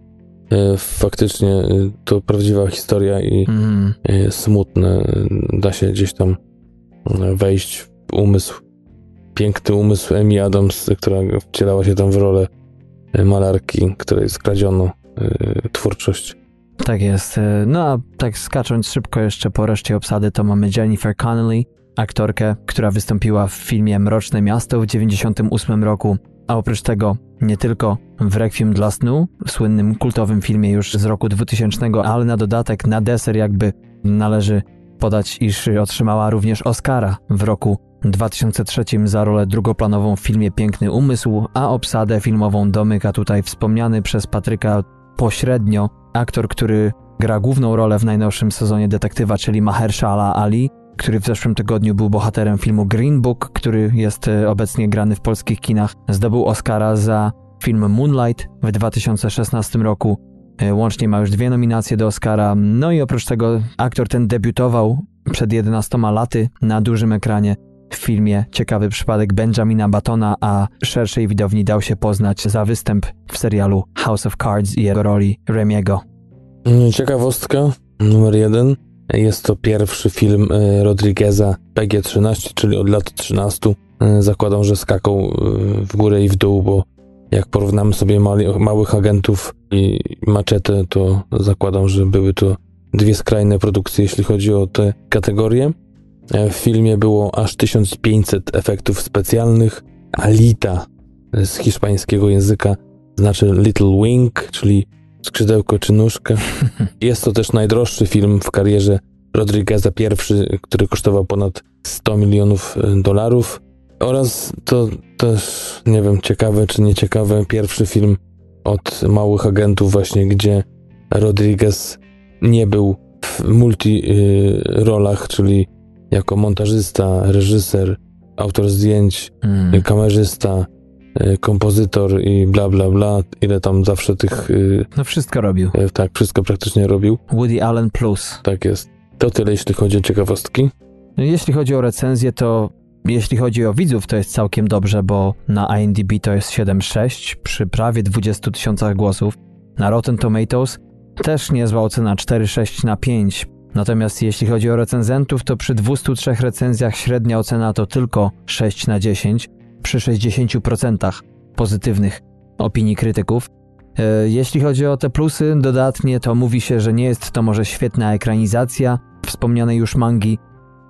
e, faktycznie e, to prawdziwa historia i mm. smutne. Da się gdzieś tam wejść w umysł, piękny umysł Amy Adams, która wcielała się tam w rolę malarki, której skradziono twórczość. Tak jest. No a tak skacząc szybko jeszcze po reszcie obsady, to mamy Jennifer Connelly, aktorkę, która wystąpiła w filmie Mroczne Miasto w 1998 roku, a oprócz tego nie tylko w Requiem dla snu, słynnym kultowym filmie już z roku 2000, ale na dodatek, na deser jakby należy podać, iż otrzymała również Oscara w roku 2003 za rolę drugoplanową w filmie Piękny Umysł, a obsadę filmową domyka tutaj wspomniany przez Patryka pośrednio aktor, który gra główną rolę w najnowszym sezonie detektywa, czyli Mahershala Ali, który w zeszłym tygodniu był bohaterem filmu Green Book, który jest e, obecnie grany w polskich kinach. Zdobył Oscara za film Moonlight w 2016 roku. E, łącznie ma już dwie nominacje do Oscara. No i oprócz tego aktor ten debiutował przed 11 laty na dużym ekranie w filmie Ciekawy przypadek Benjamina Batona, a szerszej widowni dał się poznać za występ w serialu House of Cards i jego roli Remiego. Ciekawostka numer jeden. Jest to pierwszy film e, Rodrigueza PG-13, czyli od lat 13. E, zakładam, że skakał e, w górę i w dół, bo jak porównamy sobie małych agentów i maczetę, to zakładam, że były to dwie skrajne produkcje, jeśli chodzi o te kategorie. W filmie było aż 1500 efektów specjalnych. Alita z hiszpańskiego języka znaczy Little Wing, czyli skrzydełko czy nóżkę. Jest to też najdroższy film w karierze Rodrigueza, pierwszy, który kosztował ponad 100 milionów e, dolarów. Oraz to też, nie wiem, ciekawe czy nieciekawe, pierwszy film od małych agentów właśnie, gdzie Rodriguez nie był w multi y, rolach, czyli jako montażysta, reżyser, autor zdjęć, mm. kamerzysta, kompozytor i bla bla bla, ile tam zawsze tych... Y, no wszystko robił. Y, tak, wszystko praktycznie robił. Woody Allen plus. Tak jest. To tyle, jeśli chodzi o ciekawostki. No, jeśli chodzi o recenzję, to jeśli chodzi o widzów, to jest całkiem dobrze, bo na IMDb to jest 7,6 przy prawie 20 tysiącach głosów. Na Rotten Tomatoes też niezła ocena 4,6 na 5. Natomiast jeśli chodzi o recenzentów, to przy 203 recenzjach średnia ocena to tylko 6 na 10 przy 60% pozytywnych opinii krytyków. E, jeśli chodzi o te plusy, dodatnie to mówi się, że nie jest to może świetna ekranizacja wspomnianej już mangi,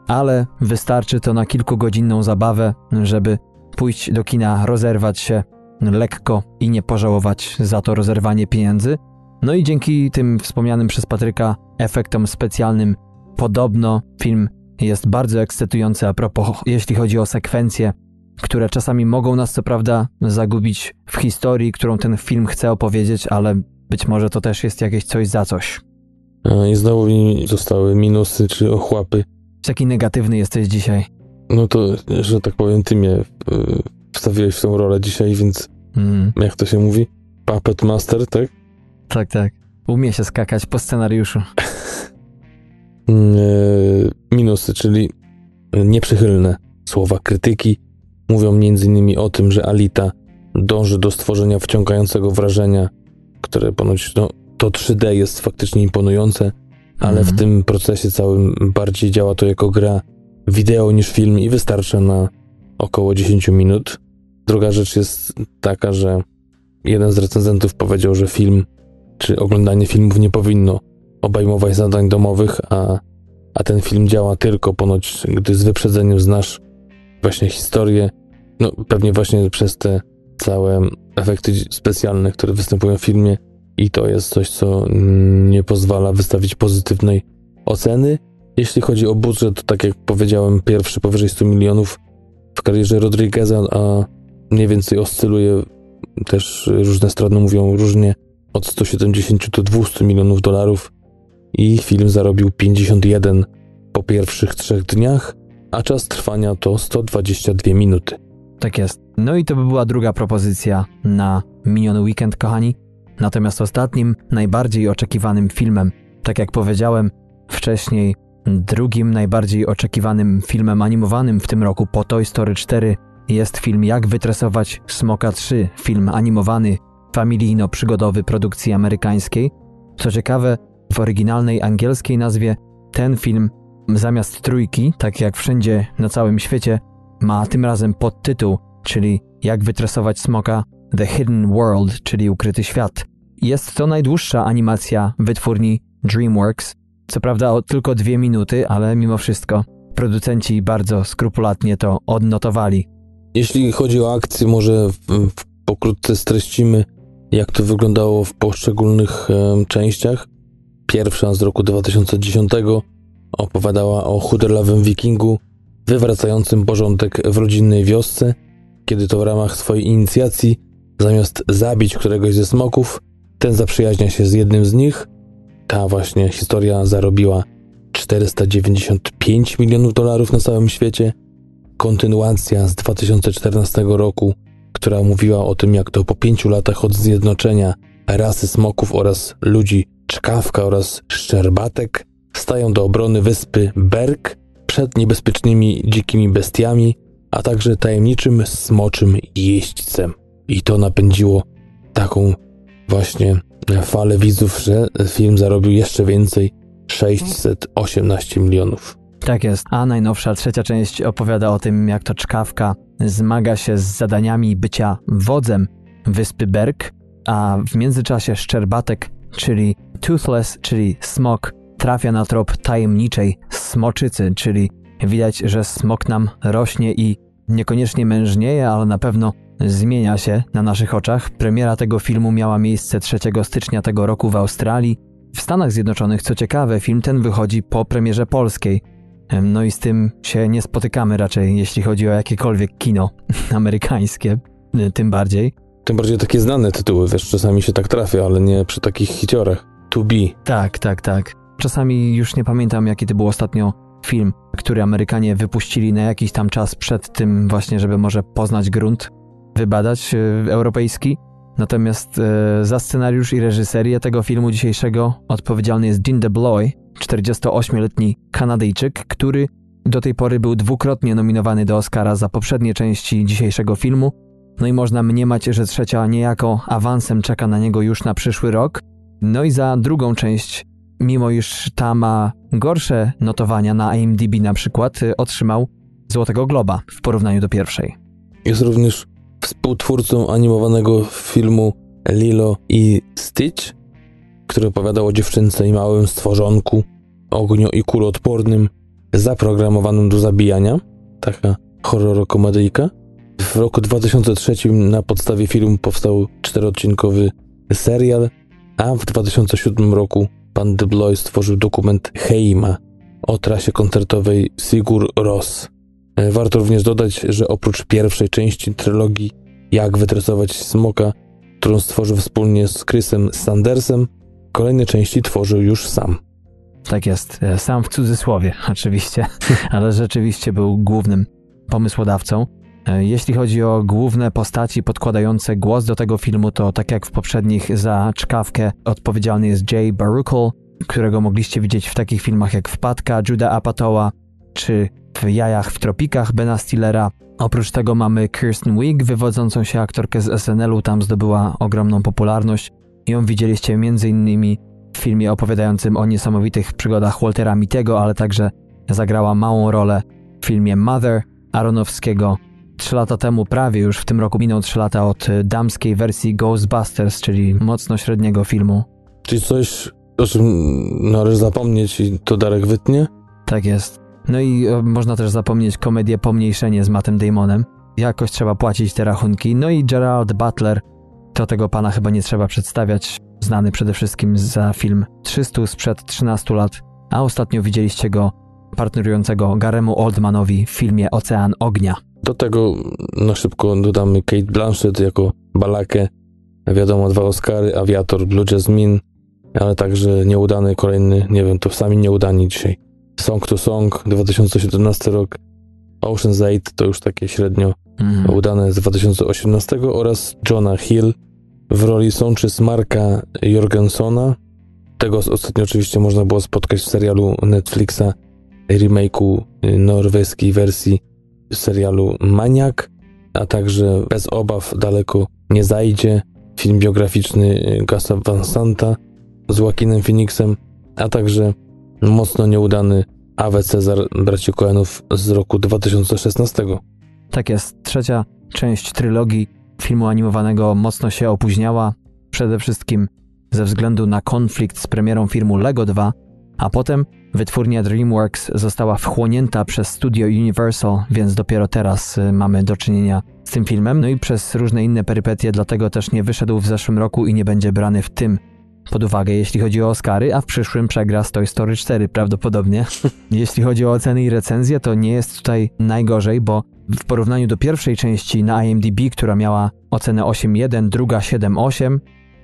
ale wystarczy to na kilkugodzinną zabawę, żeby pójść do kina, rozerwać się lekko i nie pożałować za to rozerwanie pieniędzy. No i dzięki tym wspomnianym przez Patryka efektom specjalnym, podobno film jest bardzo ekscytujący a propos, jeśli chodzi o sekwencje, które czasami mogą nas co prawda zagubić w historii, którą ten film chce opowiedzieć, ale być może to też jest jakieś coś za coś. I znowu mi zostały minusy czy ochłapy. Jaki negatywny jesteś dzisiaj? No to, że tak powiem, ty mnie wstawiłeś w tą rolę dzisiaj, więc mm. jak to się mówi? Puppet Master, tak? Tak, tak. Umie się skakać po scenariuszu. Mm, e, minusy, czyli nieprzychylne słowa krytyki mówią m.in. o tym, że Alita dąży do stworzenia wciągającego wrażenia, które ponoć no, to 3D jest faktycznie imponujące, ale w mhm. tym procesie całym bardziej działa to jako gra wideo niż film i wystarcza na około 10 minut. Druga rzecz jest taka, że jeden z recenzentów powiedział, że film czy oglądanie filmów nie powinno obejmować zadań domowych, a, a ten film działa tylko ponoć, gdy z wyprzedzeniem znasz właśnie historię, no pewnie właśnie przez te całe efekty specjalne, które występują w filmie. I to jest coś, co nie pozwala wystawić pozytywnej oceny. Jeśli chodzi o budżet, to tak jak powiedziałem, pierwszy powyżej 100 milionów w karierze Rodrigueza, a mniej więcej oscyluje też różne strony mówią różnie od 170 do 200 milionów dolarów. I film zarobił 51 po pierwszych trzech dniach, a czas trwania to 122 minuty. Tak jest. No i to by była druga propozycja na miniony weekend, kochani. Natomiast ostatnim, najbardziej oczekiwanym filmem, tak jak powiedziałem wcześniej, drugim najbardziej oczekiwanym filmem animowanym w tym roku po Toy Story 4 jest film Jak wytresować Smoka 3, film animowany familijno-przygodowy produkcji amerykańskiej. Co ciekawe, w oryginalnej angielskiej nazwie ten film zamiast trójki, tak jak wszędzie na całym świecie, ma tym razem podtytuł, czyli Jak wytresować smoka The Hidden World, czyli Ukryty Świat. Jest to najdłuższa animacja wytwórni DreamWorks. Co prawda o tylko dwie minuty, ale mimo wszystko producenci bardzo skrupulatnie to odnotowali. Jeśli chodzi o akcję, może pokrótce streścimy jak to wyglądało w poszczególnych e, częściach. Pierwsza z roku 2010 opowiadała o chuderlawym wikingu wywracającym porządek w rodzinnej wiosce, kiedy to w ramach swojej inicjacji, zamiast zabić któregoś ze smoków, ten zaprzyjaźnia się z jednym z nich. Ta właśnie historia zarobiła 495 milionów dolarów na całym świecie. Kontynuacja z 2014 roku która mówiła o tym, jak to po pięciu latach od zjednoczenia rasy smoków oraz ludzi czkawka oraz szczerbatek stają do obrony wyspy Berg przed niebezpiecznymi dzikimi bestiami, a także tajemniczym smoczym jeźdźcem. I to napędziło taką właśnie falę widzów, że film zarobił jeszcze więcej 618 milionów. Tak jest. A najnowsza trzecia część opowiada o tym, jak to czkawka zmaga się z zadaniami bycia wodzem wyspy Berg, a w międzyczasie Szczerbatek, czyli Toothless, czyli smok, trafia na trop tajemniczej smoczycy, czyli widać, że smok nam rośnie i niekoniecznie mężnieje, ale na pewno zmienia się na naszych oczach. Premiera tego filmu miała miejsce 3 stycznia tego roku w Australii. W Stanach Zjednoczonych, co ciekawe, film ten wychodzi po premierze polskiej. No i z tym się nie spotykamy raczej, jeśli chodzi o jakiekolwiek kino amerykańskie, tym bardziej. Tym bardziej takie znane tytuły, wiesz, czasami się tak trafia, ale nie przy takich hiciorach. To be. Tak, tak, tak. Czasami już nie pamiętam, jaki to był ostatnio film, który Amerykanie wypuścili na jakiś tam czas przed tym właśnie, żeby może poznać grunt, wybadać e, europejski. Natomiast e, za scenariusz i reżyserię tego filmu dzisiejszego odpowiedzialny jest Dean DeBloy, 48-letni Kanadyjczyk, który do tej pory był dwukrotnie nominowany do Oscara za poprzednie części dzisiejszego filmu. No i można mniemać, że trzecia niejako awansem czeka na niego już na przyszły rok. No i za drugą część, mimo iż ta ma gorsze notowania na IMDb na przykład, otrzymał Złotego Globa w porównaniu do pierwszej. Jest również współtwórcą animowanego filmu Lilo i Stitch, który opowiadał o dziewczynce i małym stworzonku, ognio i kuloodpornym, zaprogramowanym do zabijania. Taka horror-komedyjka. W roku 2003 na podstawie filmu powstał czteroodcinkowy serial, a w 2007 roku pan DeBloy stworzył dokument Heima o trasie koncertowej Sigur Ros. E, warto również dodać, że oprócz pierwszej części trylogii Jak wytresować smoka, którą stworzył wspólnie z Chrisem Sandersem, kolejne części tworzył już sam. Tak jest, e, sam w cudzysłowie oczywiście, ale rzeczywiście był głównym pomysłodawcą. E, jeśli chodzi o główne postaci podkładające głos do tego filmu, to tak jak w poprzednich za czkawkę odpowiedzialny jest Jay Baruchel, którego mogliście widzieć w takich filmach jak Wpadka, Judah Apatowa czy w Jajach w tropikach Bena Stillera. Oprócz tego mamy Kirsten Wiig, wywodzącą się aktorkę z SNL-u, tam zdobyła ogromną popularność. Ją widzieliście m.in. w filmie opowiadającym o niesamowitych przygodach Waltera Mittego, ale także zagrała małą rolę w filmie Mother Aronowskiego. Trzy lata temu, prawie już w tym roku minął trzy lata od damskiej wersji Ghostbusters, czyli mocno średniego filmu. Czyli coś, o czym należy zapomnieć i to Darek wytnie? Tak jest. No i e, można też zapomnieć komedię Pomniejszenie z Mattem Damonem. Jakoś trzeba płacić te rachunki. No i Gerald Butler, to tego pana chyba nie trzeba przedstawiać. Znany przede wszystkim za film 300 sprzed 13 lat, a ostatnio widzieliście go partnerującego Garemu Oldmanowi w filmie Ocean Ognia. Do tego na szybko dodamy Kate Blanchett jako Balakę. Wiadomo, dwa Oscary, Aviator, Blue Jasmine, ale także nieudany kolejny, nie wiem, to sami nieudani dzisiaj. Song to Song, 2017 rok. Ocean's 8 to już takie średnio mm. udane z 2018 oraz Johna Hill w roli sączy Marka Jorgensona. Tego ostatnio oczywiście można było spotkać w serialu Netflixa remake'u norweskiej wersji serialu Maniak, a także Bez obaw daleko nie zajdzie, film biograficzny Gasa Van Santa z Joaquinem Phoenixem, a także mocno nieudany Awe Cezar braci Coenów z roku 2016. Tak jest. Trzecia część trylogii filmu animowanego mocno się opóźniała, przede wszystkim ze względu na konflikt z premierą filmu Lego 2, a potem wytwórnia DreamWorks została wchłonięta przez studio Universal, więc dopiero teraz y, mamy do czynienia z tym filmem. No i przez różne inne perypetie, dlatego też nie wyszedł w zeszłym roku i nie będzie brany w tym pod uwagę, jeśli chodzi o Oscary, a w przyszłym przegra Toy Story 4 prawdopodobnie. jeśli chodzi o oceny i recenzje, to nie jest tutaj najgorzej, bo w porównaniu do pierwszej części na IMDb, która miała ocenę 8.1, druga 7.8,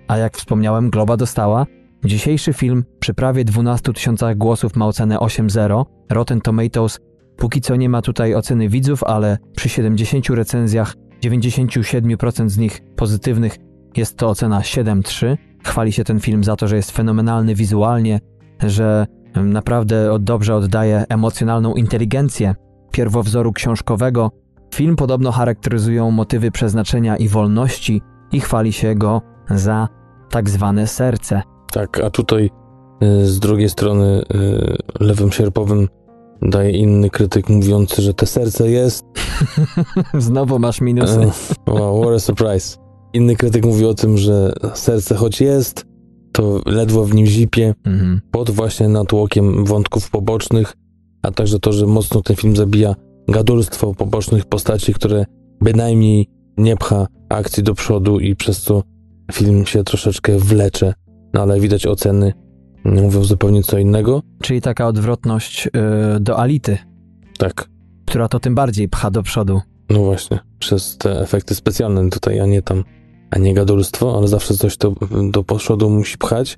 a jak wspomniałem, Globa dostała, dzisiejszy film przy prawie 12 tysiącach głosów ma ocenę 8.0, Rotten Tomatoes póki co nie ma tutaj oceny widzów, ale przy 70 recenzjach 97% z nich pozytywnych Jest to ocena 7.3. Chwali się ten film za to, że jest fenomenalny wizualnie, że naprawdę dobrze oddaje emocjonalną inteligencję pierwowzoru książkowego. Film podobno charakteryzują motywy przeznaczenia i wolności i chwali się go za tak zwane serce. Tak, a tutaj y, z drugiej strony y, lewym sierpowym daje inny krytyk mówiący, że te serce jest. Znowu masz minusy. E, wow, what a surprise. Inny krytyk mówi o tym, że serce choć jest, to ledwo w nim zipie, mhm. pod właśnie natłokiem wątków pobocznych, a także to, że mocno ten film zabija gadulstwo pobocznych postaci, które bynajmniej nie pcha akcji do przodu i przez co film się troszeczkę wlecze, no ale widać oceny mówią zupełnie co innego. Czyli taka odwrotność yy, do Ality. Tak. Która to tym bardziej pcha do przodu. No właśnie, przez te efekty specjalne tutaj, a nie tam, a nie gadulstwo, ale zawsze coś to do przodu musi pchać.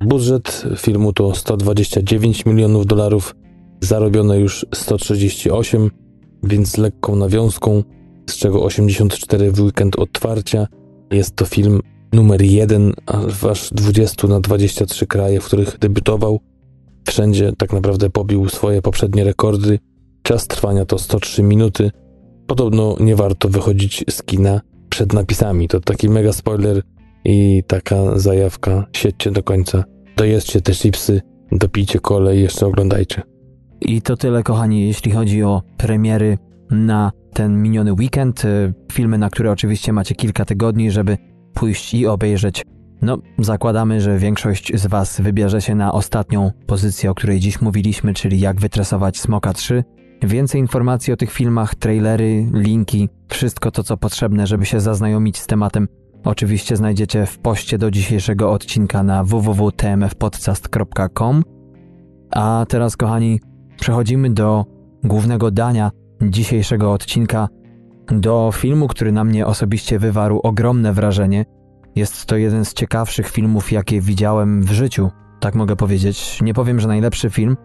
Budżet filmu to 129 milionów dolarów, zarobione już 138, więc lekką nawiązką, z czego 84 w weekend otwarcia. Jest to film numer jeden, aż 20 na 23 kraje, w których debiutował. Wszędzie tak naprawdę pobił swoje poprzednie rekordy. Czas trwania to 103 minuty. Podobno nie warto wychodzić z kina przed napisami. To taki mega spoiler i taka zajawka. Siedźcie do końca. Dojedźcie te chipsy, dopijcie kole i jeszcze oglądajcie. I to tyle, kochani, jeśli chodzi o premiery na ten miniony weekend. Filmy, na które oczywiście macie kilka tygodni, żeby pójść i obejrzeć. No, zakładamy, że większość z Was wybierze się na ostatnią pozycję, o której dziś mówiliśmy, czyli jak wytresować Smoka 3. Więcej informacji o tych filmach, trailery, linki, wszystko to, co potrzebne, żeby się zaznajomić z tematem, oczywiście znajdziecie w poście do dzisiejszego odcinka na www.tmfpodcast.com. A teraz, kochani, przechodzimy do głównego dania dzisiejszego odcinka, do filmu, który na mnie osobiście wywarł ogromne wrażenie. Jest to jeden z ciekawszych filmów, jakie widziałem w życiu, tak mogę powiedzieć. Nie powiem, że najlepszy film,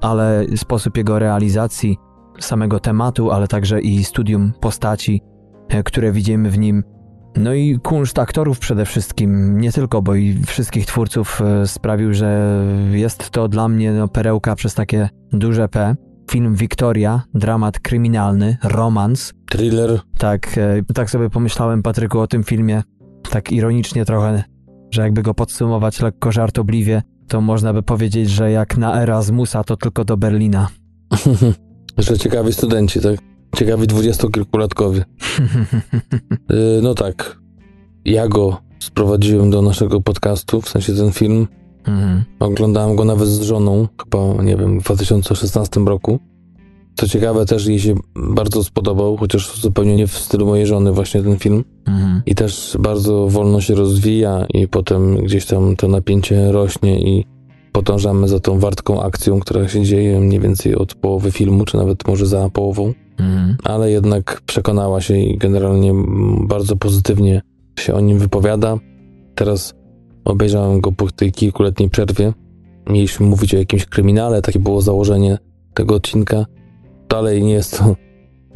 ale sposób jego realizacji, samego tematu, ale także i studium postaci, e, które widzimy w nim. No i kunszt aktorów przede wszystkim, nie tylko, bo i wszystkich twórców e, sprawił, że jest to dla mnie no, perełka przez takie duże P. Film Victoria, dramat kryminalny, romans. Thriller. Tak, e, tak sobie pomyślałem, Patryku, o tym filmie. Tak ironicznie trochę, że jakby go podsumować lekko żartobliwie, to można by powiedzieć, że jak na Erasmusa, to tylko do Berlina. że ciekawi studenci, tak? Ciekawi dwudziestokilkulatkowie. yy, no tak. Ja go sprowadziłem do naszego podcastu, w sensie ten film. Mhm. Oglądałem go nawet z żoną, chyba, nie wiem, w 2016 roku. Co ciekawe, też jej się bardzo spodobał, chociaż zupełnie nie w stylu mojej żony, właśnie ten film. Mhm. I też bardzo wolno się rozwija, i potem gdzieś tam to napięcie rośnie, i podążamy za tą wartką akcją, która się dzieje mniej więcej od połowy filmu, czy nawet może za połową. Mhm. Ale jednak przekonała się i generalnie bardzo pozytywnie się o nim wypowiada. Teraz Obejrzałem go po tej kilkuletniej przerwie. Mieliśmy mówić o jakimś kryminale, takie było założenie tego odcinka. Dalej nie jest to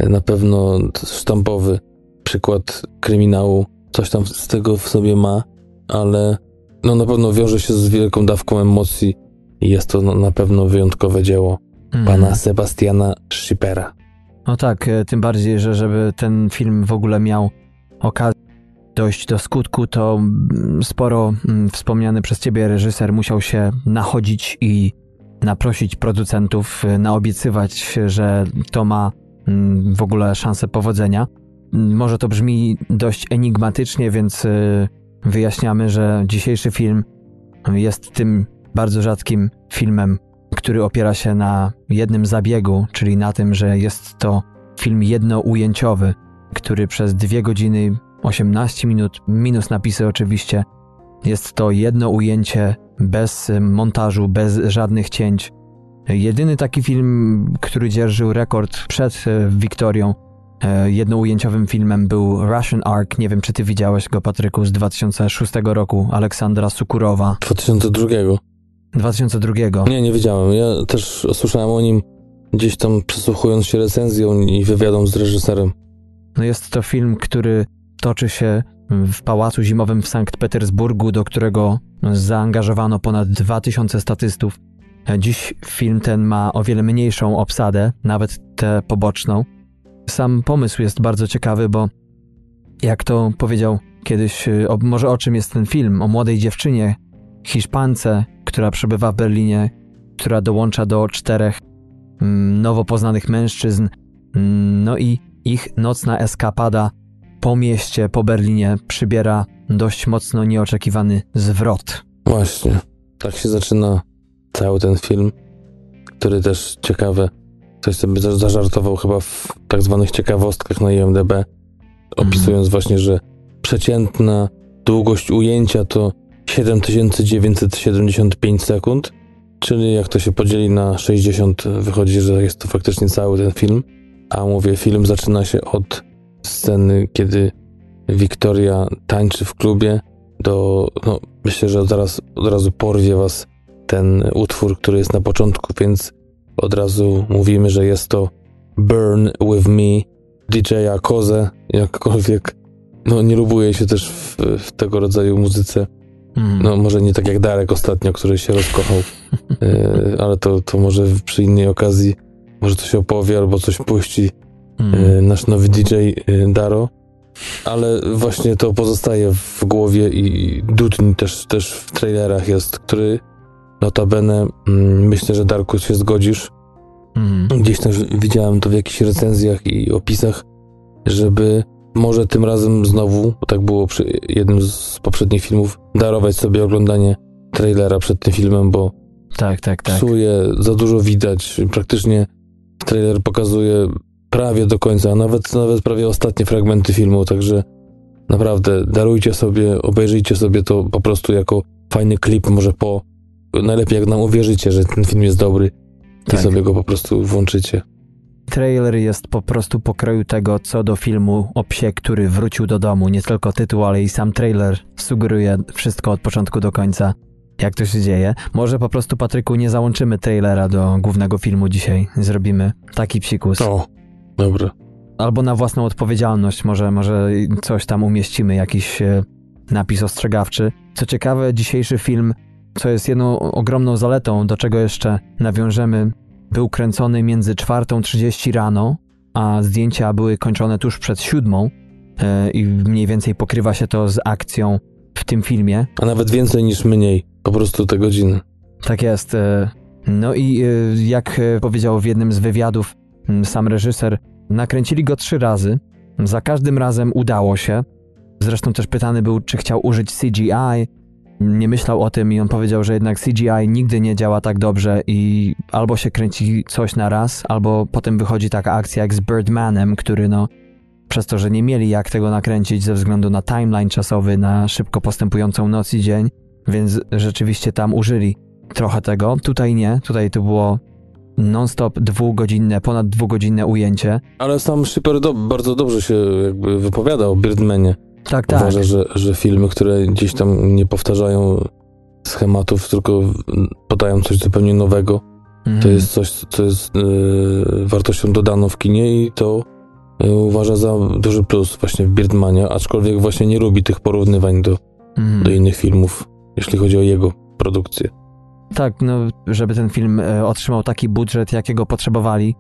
na pewno sztampowy przykład kryminału. Coś tam z tego w sobie ma, ale no na pewno wiąże się z wielką dawką emocji i jest to no, na pewno wyjątkowe dzieło mm. pana Sebastiana Schippera. No tak, e, tym bardziej, że żeby ten film w ogóle miał okazję dojść do skutku, to mm, sporo mm, wspomniany przez ciebie reżyser musiał się nachodzić i naprosić producentów, y, naobiecywać, że to ma mm, w ogóle szansę powodzenia. Może to brzmi dość enigmatycznie, więc y, wyjaśniamy, że dzisiejszy film jest tym bardzo rzadkim filmem, który opiera się na jednym zabiegu, czyli na tym, że jest to film jednoujęciowy, który przez dwie godziny 18 minut, minus napisy oczywiście. Jest to jedno ujęcie, bez montażu, bez żadnych cięć. Jedyny taki film, który dzierżył rekord przed e, Wiktorią, e, jednoujęciowym filmem był Russian Ark. Nie wiem, czy ty widziałeś go, Patryku, z 2006 roku, Aleksandra Sukurowa. 2002. 2002. Nie, nie widziałem. Ja też słyszałem o nim gdzieś tam przesłuchując się recenzją i wywiadom z reżyserem. No jest to film, który toczy się w pałacu zimowym w Sankt Petersburgu, do którego zaangażowano ponad 2000 statystów. Dziś film ten ma o wiele mniejszą obsadę, nawet tę poboczną. Sam pomysł jest bardzo ciekawy, bo jak to powiedział kiedyś, o, może o czym jest ten film? O młodej dziewczynie, Hiszpance, która przebywa w Berlinie, która dołącza do czterech mm, nowo poznanych mężczyzn, mm, no i ich nocna eskapada po mieście, po Berlinie przybiera dość mocno nieoczekiwany zwrot. Właśnie. Tak się zaczyna cały ten film, który też ciekawe, ktoś sobie zażartował chyba w tak zwanych ciekawostkach na IMDb, opisując mm. właśnie, że przeciętna długość ujęcia to 7975 sekund, czyli jak to się podzieli na 60, wychodzi, że jest to faktycznie cały ten film. A mówię, film zaczyna się od sceny, kiedy Wiktoria tańczy w klubie, do, no, myślę, że zaraz, od razu porwie was ten utwór, który jest na początku, więc od razu mówimy, że jest to Burn With Me DJ-a Koze, jakkolwiek no nie lubuję się też w, w tego rodzaju muzyce. Mm. No może nie tak jak Darek ostatnio, który się rozkochał, e, ale to, to może przy innej okazji może coś opowie albo coś puści mm. nasz nowy DJ e, Daro. Ale właśnie to pozostaje w głowie i Dudni też, też w trailerach jest, który notabene mm, myślę, że Darku się zgodzisz. Mm. Gdzieś też widziałem to w jakichś recenzjach i opisach, żeby może tym razem znowu, bo tak było przy jednym z poprzednich filmów, darować sobie oglądanie trailera przed tym filmem, bo tak, tak, tak. psuje, za dużo widać. Praktycznie trailer pokazuje prawie do końca, a nawet, nawet prawie ostatnie fragmenty filmu, także naprawdę darujcie sobie, obejrzyjcie sobie to po prostu jako fajny klip, może po, najlepiej jak nam uwierzycie, że ten film jest dobry tak. i sobie go po prostu włączycie. Trailer jest po prostu pokroju tego, co do filmu o psie, który wrócił do domu. Nie tylko tytuł, ale i sam trailer sugeruje wszystko od początku do końca, jak to się dzieje. Może po prostu, Patryku, nie załączymy trailera do głównego filmu dzisiaj. Zrobimy taki psikus. O, dobra. Albo na własną odpowiedzialność, może, może coś tam umieścimy, jakiś e, napis ostrzegawczy. Co ciekawe, dzisiejszy film, co jest jedną ogromną zaletą, do czego jeszcze nawiążemy był kręcony między 4.30 rano, a zdjęcia były kończone tuż przed siódmą e, i mniej więcej pokrywa się to z akcją w tym filmie. A nawet więcej niż mniej, po prostu te godziny. Tak jest. E, no i jak powiedział w jednym z wywiadów sam reżyser, nakręcili go trzy razy. Za każdym razem udało się. Zresztą też pytany był, czy chciał użyć CGI, nie myślał o tym i on powiedział, że jednak CGI nigdy nie działa tak dobrze i albo się kręci coś na raz, albo potem wychodzi taka akcja jak z Birdmanem, który no przez to, że nie mieli jak tego nakręcić ze względu na timeline czasowy, na szybko postępującą noc i dzień, więc rzeczywiście tam użyli trochę tego. Tutaj nie, tutaj to było non-stop dwugodzinne, ponad dwugodzinne ujęcie. Ale sam Shipper do, bardzo dobrze się jakby wypowiada o Birdmanie. Tak, tak. Uważa, że, że filmy, które gdzieś tam nie powtarzają schematów, tylko podają coś zupełnie nowego, mhm. to jest coś, co jest yy, wartością dodaną w kinie i to yy, uważa za duży plus właśnie w Birdmanie, aczkolwiek właśnie nie lubi tych porównywań do, mhm. do innych filmów, jeśli chodzi o jego produkcję. Tak, no, żeby ten film e, otrzymał taki budżet, jakiego potrzebowali,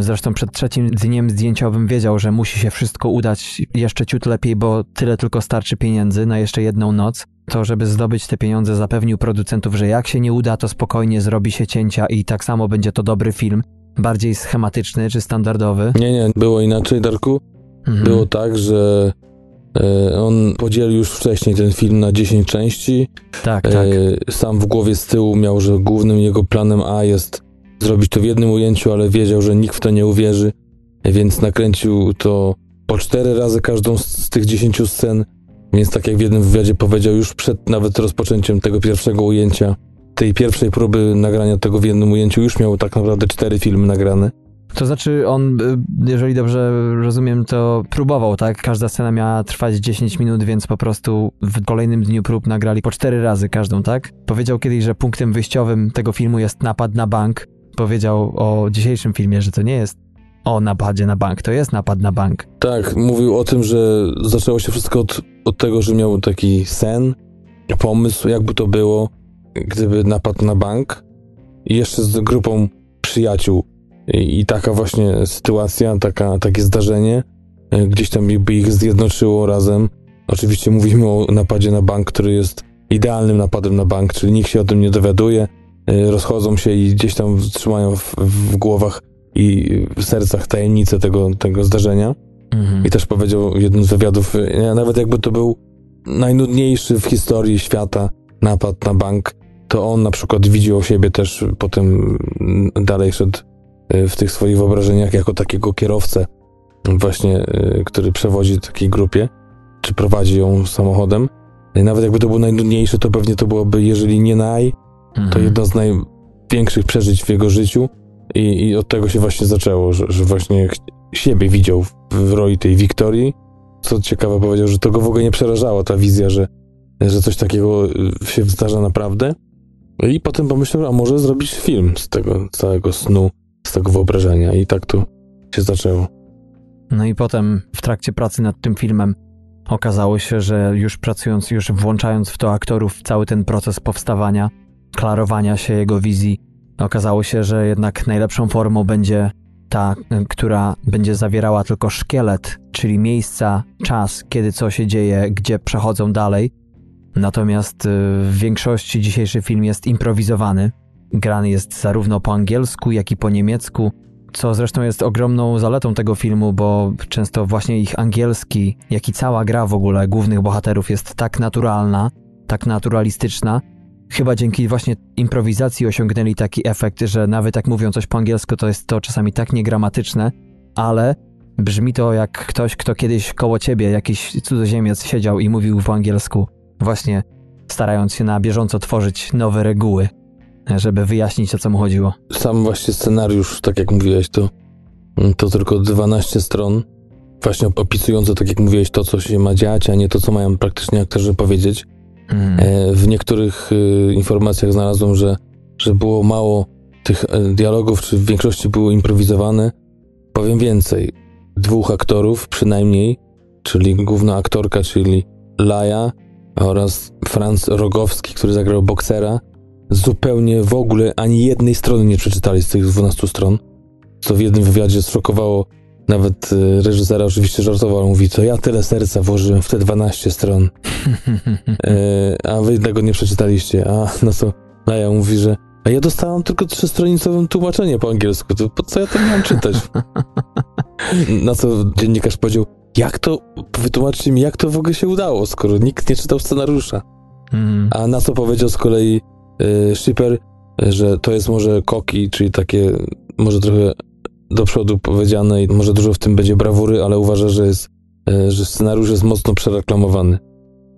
Zresztą przed trzecim dniem zdjęciowym wiedział, że musi się wszystko udać jeszcze ciut lepiej, bo tyle tylko starczy pieniędzy na jeszcze jedną noc. To, żeby zdobyć te pieniądze, zapewnił producentów, że jak się nie uda, to spokojnie zrobi się cięcia i tak samo będzie to dobry film. Bardziej schematyczny czy standardowy. Nie, nie, było inaczej, Darku. Mhm. Było tak, że e, on podzielił już wcześniej ten film na 10 części. Tak, tak. E, sam w głowie z tyłu miał, że głównym jego planem A jest zrobić to w jednym ujęciu, ale wiedział, że nikt w to nie uwierzy, więc nakręcił to po cztery razy każdą z tych dziesięciu scen. Więc tak jak w jednym wywiadzie powiedział, już przed nawet rozpoczęciem tego pierwszego ujęcia, tej pierwszej próby nagrania tego w jednym ujęciu, już miał tak naprawdę cztery filmy nagrane. To znaczy on, y, jeżeli dobrze rozumiem, to próbował, tak? Każda scena miała trwać 10 minut, więc po prostu w kolejnym dniu prób nagrali po cztery razy każdą, tak? Powiedział kiedyś, że punktem wyjściowym tego filmu jest napad na bank, powiedział o dzisiejszym filmie, że to nie jest o napadzie na bank. To jest napad na bank. Tak, mówił o tym, że zaczęło się wszystko od, od tego, że miał taki sen, pomysł, jakby to było, gdyby napadł na bank i jeszcze z grupą przyjaciół. I, taka właśnie sytuacja, taka, takie zdarzenie e, gdzieś tam by ich zjednoczyło razem. Oczywiście mówimy o napadzie na bank, który jest idealnym napadem na bank, czyli nikt się o tym nie dowiaduje, e, rozchodzą się i gdzieś tam trzymają w, w głowach i w sercach tajemnicę tego, tego zdarzenia. Mhm. I też powiedział jednym z wywiadów, nawet jakby to był najnudniejszy w historii świata napad na bank, to on na przykład widział siebie też potem dalej szedł e, w tych swoich wyobrażeniach jako takiego kierowcę właśnie, e, który przewodzi takiej grupie, czy prowadzi ją samochodem. I nawet jakby to było najnudniejsze, to pewnie to byłoby, jeżeli nie naj, to mhm. jedno z największych przeżyć w jego życiu. I, i od tego się właśnie zaczęło, że, że właśnie siebie widział w, w roli tej Wiktorii. Co ciekawe powiedział, że to go w ogóle nie przerażało, ta wizja, że, że coś takiego się zdarza naprawdę. I potem pomyślał, a może zrobić film z tego całego snu, z tego wyobrażenia. I tak to się zaczęło. No i potem w trakcie pracy nad tym filmem okazało się, że już pracując, już włączając w to aktorów cały ten proces powstawania, klarowania się jego wizji, okazało się, że jednak najlepszą formą będzie ta, która będzie zawierała tylko szkielet, czyli miejsca, czas, kiedy co się dzieje, gdzie przechodzą dalej. Natomiast y, w większości dzisiejszy film jest improwizowany. Grany jest zarówno po angielsku, jak i po niemiecku, co zresztą jest ogromną zaletą tego filmu, bo często właśnie ich angielski, jak i cała gra w ogóle głównych bohaterów jest tak naturalna, tak naturalistyczna. Chyba dzięki właśnie improwizacji osiągnęli taki efekt, że nawet jak mówią coś po angielsku, to jest to czasami tak niegramatyczne, ale brzmi to jak ktoś, kto kiedyś koło ciebie, jakiś cudzoziemiec siedział i mówił po angielsku, właśnie starając się na bieżąco tworzyć nowe reguły żeby wyjaśnić, o co mu chodziło. Sam właśnie scenariusz, tak jak mówiłeś, to, to tylko 12 stron, właśnie opisujące, tak jak mówiłeś, to, co się ma dziać, a nie to, co mają praktycznie aktorzy powiedzieć. Mm. W niektórych y, informacjach znalazłem, że, że było mało tych e, dialogów, czy w większości były improwizowane. Powiem więcej, dwóch aktorów przynajmniej, czyli główna aktorka, czyli Laja oraz Franz Rogowski, który zagrał boksera, zupełnie w ogóle ani jednej strony nie przeczytali z tych 12 stron, co w jednym wywiadzie zszokowało nawet e, reżysera, oczywiście żartował, mówi, to ja tyle serca włożyłem w te 12 stron, e, a wy tego nie przeczytaliście, a no co, Laja mówi, że a ja dostałam tylko trzystronicowym tłumaczenie po angielsku, to po co ja to miałem czytać? Na co dziennikarz powiedział, jak to, wytłumaczcie mi, jak to w ogóle się udało, skoro nikt nie czytał scenariusza. Mm. A na co powiedział z kolei Shipper, że to jest może koki, czyli takie może trochę do przodu powiedziane i może dużo w tym będzie brawury, ale uważa, że jest, y, że scenariusz jest mocno przereklamowany.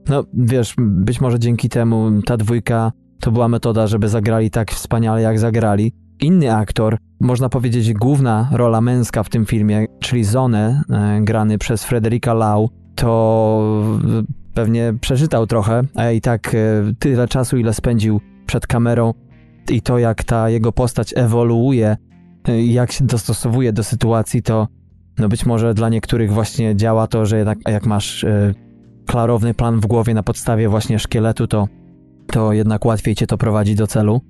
No, wiesz, być może dzięki temu ta dwójka to była metoda, żeby zagrali tak wspaniale, jak zagrali. Inny aktor, można powiedzieć główna rola męska w tym filmie, czyli Zone, e, grany przez Frederika Lau, to pewnie przeczytał trochę, a i tak tyle czasu, ile spędził przed kamerą i to, jak ta jego postać ewoluuje, jak się dostosowuje do sytuacji, to no być może dla niektórych właśnie działa to, że jednak jak masz y, klarowny plan w głowie na podstawie właśnie szkieletu, to, to jednak łatwiej cię to prowadzi do celu.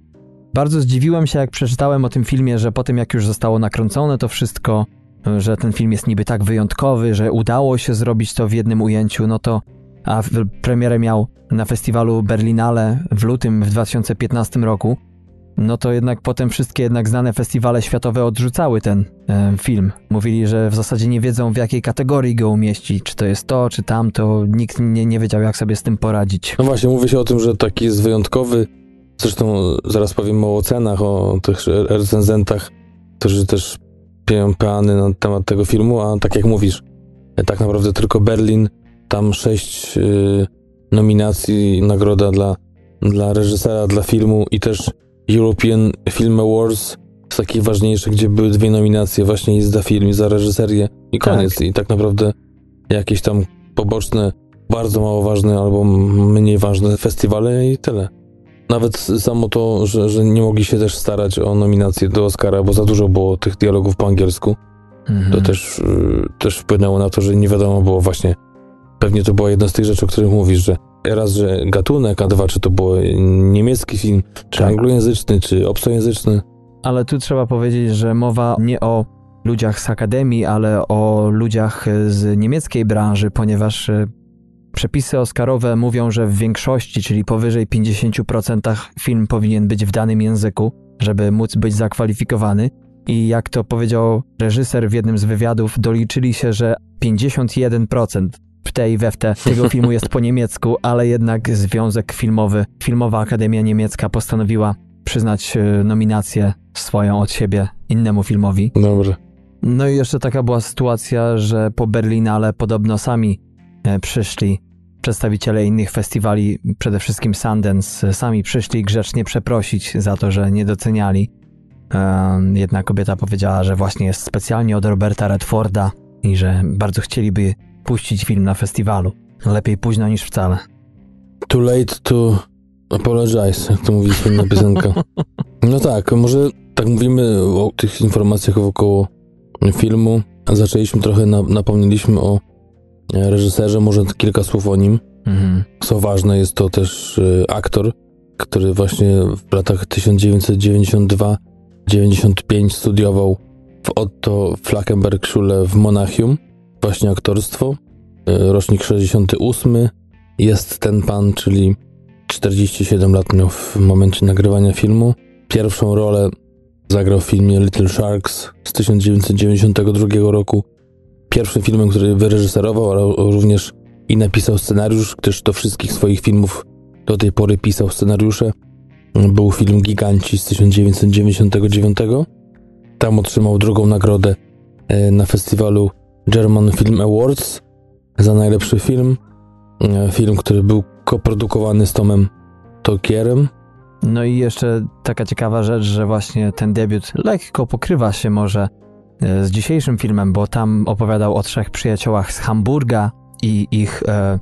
Bardzo zdziwiłem się, jak przeczytałem o tym filmie, że po tym, jak już zostało nakręcone to wszystko, że ten film jest niby tak wyjątkowy, że udało się zrobić to w jednym ujęciu, no to a premierę miał na festiwalu Berlinale w lutym w 2015 roku, no to jednak potem wszystkie jednak znane festiwale światowe odrzucały ten e, film. Mówili, że w zasadzie nie wiedzą w jakiej kategorii go umieścić, czy to jest to, czy tamto. Nikt nie, nie wiedział jak sobie z tym poradzić. No właśnie, mówi się o tym, że taki jest wyjątkowy. Zresztą zaraz powiem o ocenach, o tych recenzentach, którzy też piją peany na temat tego filmu, a tak jak mówisz, tak naprawdę tylko Berlin tam sześć y, nominacji, nagroda dla, dla reżysera, dla filmu i też European Film Awards z takich ważniejszych, gdzie były dwie nominacje właśnie i za film, i za reżyserię i koniec. Tak. I tak naprawdę jakieś tam poboczne, bardzo mało ważne albo mniej ważne festiwale i tyle. Nawet samo to, że, że nie mogli się też starać o nominację do Oscara, bo za dużo było tych dialogów po angielsku. Mhm. To też, y, też wpłynęło na to, że nie wiadomo było właśnie, pewnie to była jedna z tych rzeczy, o których mówisz, że raz, że gatunek, a dwa, czy to był niemiecki film, czy tak. anglojęzyczny, czy obcojęzyczny. Ale tu trzeba powiedzieć, że mowa nie o ludziach z akademii, ale o ludziach z niemieckiej branży, ponieważ y, przepisy Oscarowe mówią, że w większości, czyli powyżej 50% film powinien być w danym języku, żeby móc być zakwalifikowany. I jak to powiedział reżyser w jednym z wywiadów, doliczyli się, że 51% w tej we w te tego filmu jest po niemiecku, ale jednak Związek Filmowy, Filmowa Akademia Niemiecka postanowiła przyznać e, nominację swoją od siebie innemu filmowi. Dobrze. No i jeszcze taka była sytuacja, że po Berlinale podobno sami e, przyszli przedstawiciele innych festiwali, przede wszystkim Sundance, sami przyszli grzecznie przeprosić za to, że nie doceniali. Jedna kobieta powiedziała, że właśnie jest specjalnie od Roberta Redforda i że bardzo chcieliby puścić film na festiwalu. Lepiej późno niż wcale. Too late to apologize, jak to mówi słynna piosenka. No tak, może tak mówimy o tych informacjach wokoło filmu. Zaczęliśmy trochę, na, napomnieliśmy o reżyserze, może kilka słów o nim. Mhm. Co ważne, jest to też y, aktor, który właśnie w latach 1992-95 studiował w Otto Flackenberg Schule w Monachium, właśnie aktorstwo. Y, rocznik 68 jest ten pan, czyli 47 lat miał w momencie nagrywania filmu. Pierwszą rolę zagrał w filmie Little Sharks z 1992 roku. Pierwszym filmem, który wyreżyserował, ale również i napisał scenariusz, gdyż do wszystkich swoich filmów do tej pory pisał scenariusze. Był film Giganci z 1999. Tam otrzymał drugą nagrodę e, na festiwalu German Film Awards za najlepszy film. E, film, który był koprodukowany z Tomem Tokierem. No i jeszcze taka ciekawa rzecz, że właśnie ten debiut lekko pokrywa się może e, z dzisiejszym filmem, bo tam opowiadał o trzech przyjaciołach z Hamburga i ich e,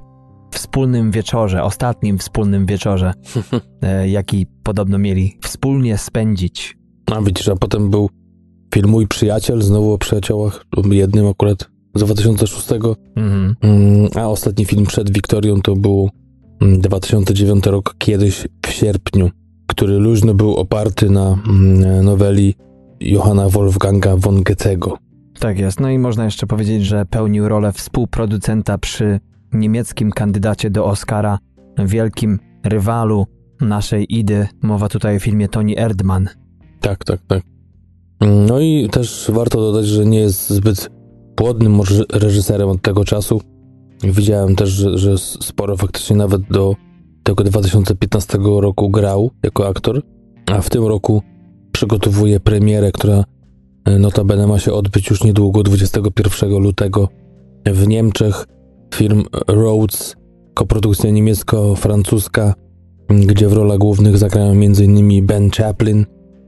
wspólnym wieczorze, ostatnim wspólnym wieczorze, e, jaki podobno mieli wspólnie spędzić. A widzisz, a potem był film Mój Przyjaciel, znowu o przyjaciołach, jednym akurat z 2006, mhm. Mm, a ostatni film przed Wiktorią to był 2009 mm, rok, kiedyś w sierpniu, który luźno był oparty na mm, noweli Johanna Wolfganga von Goethego. Tak jest. No i można jeszcze powiedzieć, że pełnił rolę współproducenta przy niemieckim kandydacie do Oscara, wielkim rywalu naszej Idy. Mowa tutaj o filmie Tony Erdmann. Tak, tak, tak. No i też warto dodać, że nie jest zbyt płodnym reżyserem od tego czasu. Widziałem też, że, że sporo faktycznie nawet do tego 2015 roku grał jako aktor, a w tym roku przygotowuje premierę, która e, notabene ma się odbyć już niedługo, 21 lutego w Niemczech. Film Rhodes, koprodukcja niemiecko-francuska, gdzie w rolach głównych zagrają m.in. Ben Chaplin,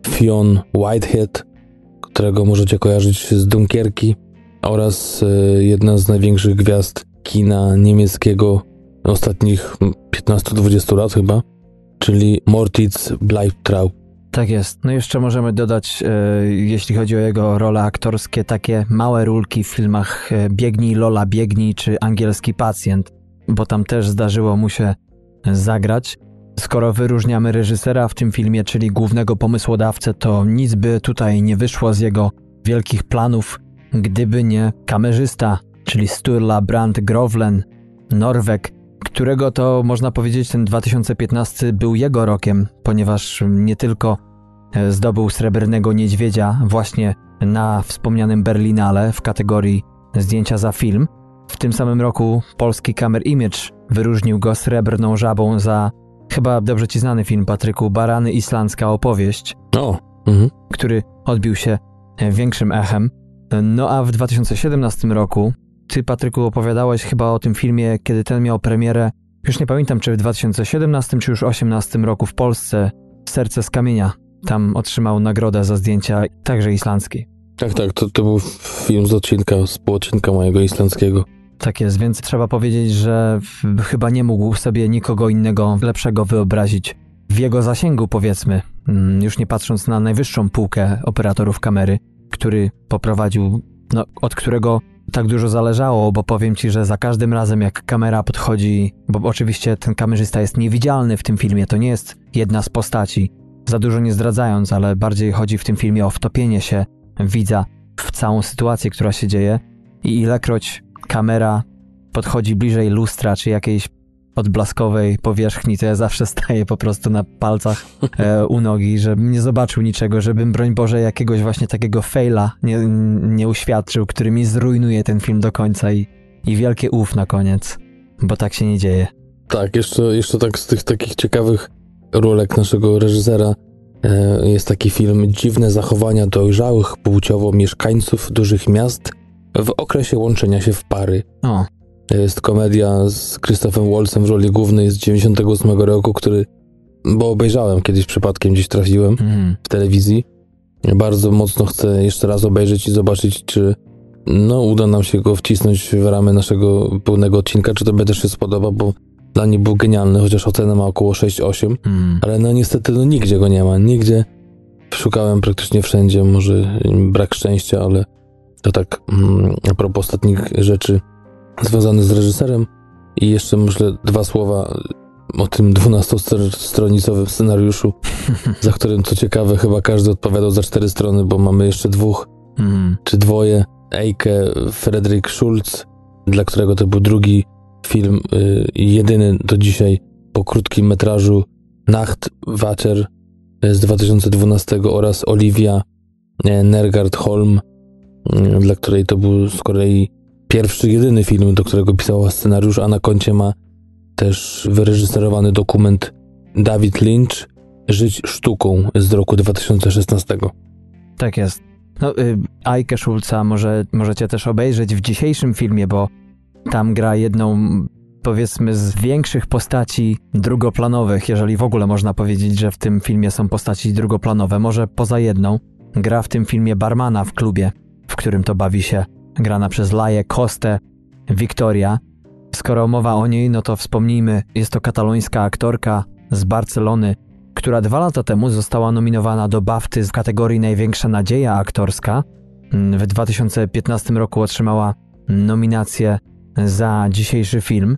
Fionn Whitehead, którego możecie kojarzyć z Dunkierki, oraz e, jedna z największych gwiazd kina niemieckiego ostatnich 15-20 lat chyba, czyli Mortitz Bleibtrau. Tak jest. No jeszcze możemy dodać, e, jeśli chodzi o jego role aktorskie, takie małe rulki w filmach e, Biegnij Lola, Biegnij czy Angielski Pacjent, bo tam też zdarzyło mu się zagrać. Skoro wyróżniamy reżysera w tym filmie, czyli głównego pomysłodawcę, to nic by tutaj nie wyszło z jego wielkich planów, gdyby nie kamerzysta, czyli Sturla Brandt Grovlen, Norweg, którego to można powiedzieć ten 2015 był jego rokiem, ponieważ nie tylko e, zdobył srebrnego niedźwiedzia właśnie na wspomnianym Berlinale w kategorii zdjęcia za film. W tym samym roku polski Camera Image wyróżnił go srebrną żabą za chyba dobrze ci znany film Patryku Barany Islandzka opowieść, o, mhm. który odbił się większym echem. No a w 2017 roku ty, Patryku, opowiadałeś chyba o tym filmie, kiedy ten miał premierę, już nie pamiętam, czy w 2017, czy już 2018 roku w Polsce, Serce z kamienia. Tam otrzymał nagrodę za zdjęcia także islandzkie. Tak, tak, to, to był film z odcinka, z odcinka mojego islandzkiego. Tak jest, więc trzeba powiedzieć, że chyba nie mógł sobie nikogo innego lepszego wyobrazić w jego zasięgu, powiedzmy, mm, już nie patrząc na najwyższą półkę operatorów kamery, który poprowadził no, od którego tak dużo zależało, bo powiem ci, że za każdym razem jak kamera podchodzi, bo oczywiście ten kamerzysta jest niewidzialny w tym filmie, to nie jest jedna z postaci, za dużo nie zdradzając, ale bardziej chodzi w tym filmie o wtopienie się widza w całą sytuację, która się dzieje i ilekroć kamera podchodzi bliżej lustra czy jakiejś odblaskowej powierzchni, to ja zawsze staję po prostu na palcach e, u nogi, żebym nie zobaczył niczego, żebym, broń Boże, jakiegoś właśnie takiego faila nie, nie uświadczył, który mi zrujnuje ten film do końca i, i wielkie ów na koniec, bo tak się nie dzieje. Tak, jeszcze, jeszcze tak z tych takich ciekawych rolek naszego reżysera e, jest taki film Dziwne zachowania dojrzałych płciowo mieszkańców dużych miast w okresie łączenia się w pary. O, Jest komedia z Christophem Waltzem w roli głównej z 98 roku, który, bo obejrzałem kiedyś przypadkiem, gdzieś trafiłem mm, w telewizji. Bardzo mocno chcę jeszcze raz obejrzeć i zobaczyć, czy no, uda nam się go wcisnąć w ramy naszego pełnego odcinka, czy to by też się spodoba, bo dla mnie był genialny, chociaż ocenę ma około 6-8, mm. ale no niestety no, nigdzie go nie ma, nigdzie. Szukałem praktycznie wszędzie, może brak szczęścia, ale to tak mm, a propos ostatnich rzeczy związanych z reżyserem i jeszcze myślę dwa słowa o tym 12-stronicowym scenariuszu, za którym co ciekawe chyba każdy odpowiadał za cztery strony, bo mamy jeszcze dwóch Mm. czy dwoje. Eike Frederick Schulz, dla którego to był drugi film y, i jedyny do dzisiaj po krótkim metrażu Nacht Wacher y, z 2012 oraz Olivia y, Nergard Holm, dla której to był z kolei pierwszy, jedyny film, do którego pisała scenariusz, a na koncie ma też wyreżyserowany dokument David Lynch Żyć sztuką z roku 2016. Tak jest. No, y, Ajkę Schulza może, możecie też obejrzeć w dzisiejszym filmie, bo tam gra jedną, powiedzmy, z większych postaci drugoplanowych, jeżeli w ogóle można powiedzieć, że w tym filmie są postaci drugoplanowe. Może poza jedną. Gra w tym filmie barmana w klubie, w którym to bawi się grana przez Laję Kostę Victoria. Skoro mowa o niej, no to wspomnijmy, jest to katalońska aktorka z Barcelony, która dwa lata temu została nominowana do BAFTY w kategorii Największa Nadzieja Aktorska. Mm, W 2015 roku otrzymała nominację za dzisiejszy film.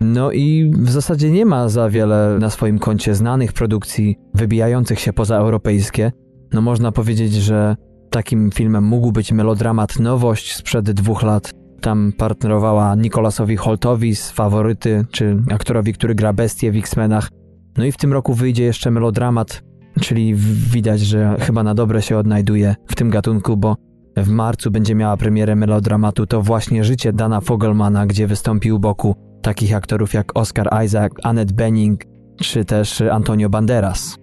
No i w zasadzie nie ma za wiele na swoim koncie znanych produkcji wybijających się poza europejskie. No można powiedzieć, że takim filmem mógł być melodramat Nowość sprzed dwóch lat. Tam partnerowała Nicolasowi Holtowi z Faworyty, czy aktorowi, który gra bestię w X-Menach. No i w tym roku wyjdzie jeszcze melodramat, czyli widać, że chyba na dobre się odnajduje w tym gatunku, bo w marcu będzie miała premierę melodramatu To właśnie życie Dana Fogelmana, gdzie wystąpi u boku takich aktorów jak Oscar Isaac, Annette Bening czy też Antonio Banderas.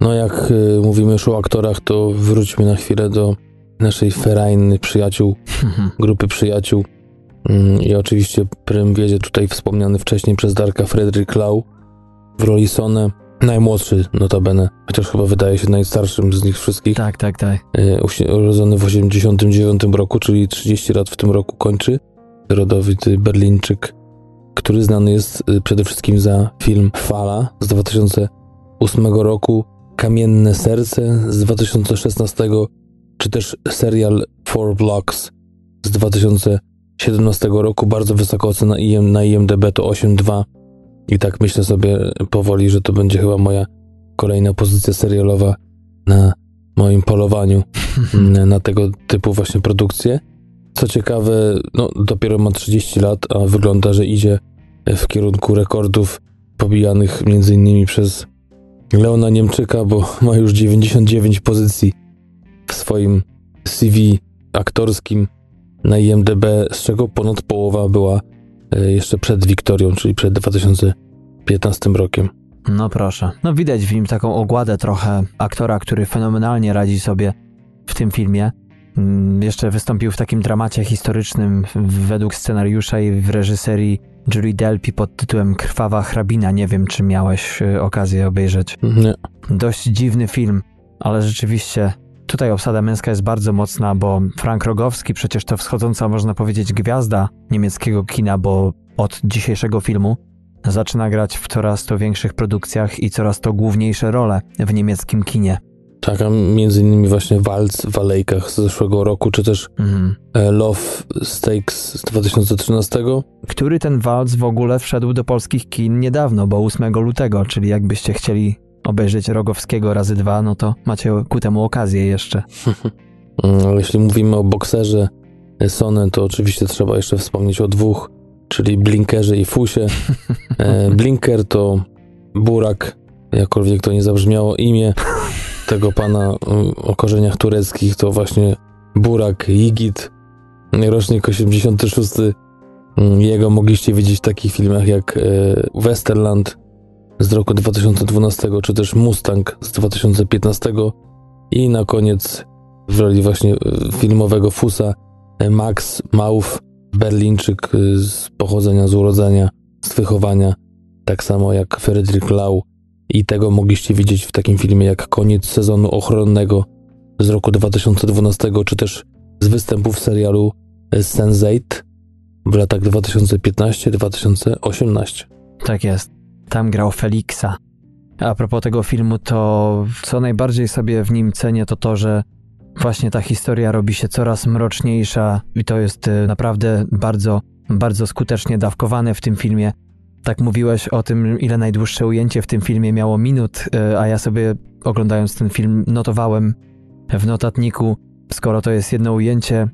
No jak y, mówimy już o aktorach, to wróćmy na chwilę do naszej ferajny przyjaciół, grupy przyjaciół. Mm, I oczywiście prym wiedzie tutaj wspomniany wcześniej przez Darka Frederick Lau w roli Sone, najmłodszy notabene, chociaż chyba wydaje się najstarszym z nich wszystkich. tak, tak, tak. Y, Urodzony w 89 roku, czyli 30 lat w tym roku kończy. Rodowity Berlińczyk, który znany jest y, przede wszystkim za film Fala z 2008 roku, Kamienne Serce z 2016, czy też serial Four Blocks z 2017 roku. Bardzo wysoka ocena IM, na IMDB to 8.2 i tak myślę sobie powoli, że to będzie chyba moja kolejna pozycja serialowa na moim polowaniu na tego typu właśnie produkcje. Co ciekawe, no dopiero ma 30 lat, a wygląda, że idzie w kierunku rekordów pobijanych innymi przez Leona Niemczyka, bo ma już 99 pozycji w swoim CV aktorskim na IMDb, z czego ponad połowa była e, jeszcze przed Wiktorią, czyli przed 2015 rokiem. No proszę. No widać w nim taką ogładę trochę aktora, który fenomenalnie radzi sobie w tym filmie. Mm, Jeszcze wystąpił w takim dramacie historycznym według scenariusza i w reżyserii Julie Delpy pod tytułem Krwawa hrabina. Nie wiem, czy miałeś y, okazję obejrzeć. Nie. Dość dziwny film, ale rzeczywiście tutaj obsada męska jest bardzo mocna, bo Frank Rogowski przecież to wschodząca, można powiedzieć, gwiazda niemieckiego kina, bo od dzisiejszego filmu zaczyna grać w coraz to większych produkcjach i coraz to główniejsze role w niemieckim kinie. Tak, a między innymi właśnie Walc w Alejkach z zeszłego roku, czy też Mhm. e, Love Stakes z 2013. Który ten walc w ogóle wszedł do polskich kin niedawno, bo 8 lutego, czyli jakbyście chcieli obejrzeć Rogowskiego razy dwa, no to macie ku temu okazję jeszcze. Mm, ale Jeśli mówimy o bokserze Sony, to oczywiście trzeba jeszcze wspomnieć o dwóch, czyli Blinkerze i Fusie. E, Blinker to Burak, jakkolwiek to nie zabrzmiało imię tego pana mm, o korzeniach tureckich, to właśnie Burak Yigit, rocznik 86. Mm, Jego mogliście widzieć w takich filmach jak e, Westerland z roku 2012, czy też Mustang z 2015 i na koniec w roli właśnie e, filmowego Fusa e, Max Mauf, Berlińczyk z pochodzenia, z urodzenia, z wychowania, tak samo jak Frederick Lau i tego mogliście widzieć w takim filmie jak Koniec sezonu ochronnego z roku 2012, czy też z występów serialu Sense8 w latach 2015-2018. Tak jest. Tam grał Felixa. A propos tego filmu, to co najbardziej sobie w nim cenię, to to, że właśnie ta historia robi się coraz mroczniejsza i to jest y, naprawdę bardzo, bardzo skutecznie dawkowane w tym filmie. Tak mówiłeś o tym, ile najdłuższe ujęcie w tym filmie miało minut, y, a ja sobie oglądając ten film notowałem w notatniku, skoro to jest jedno ujęcie,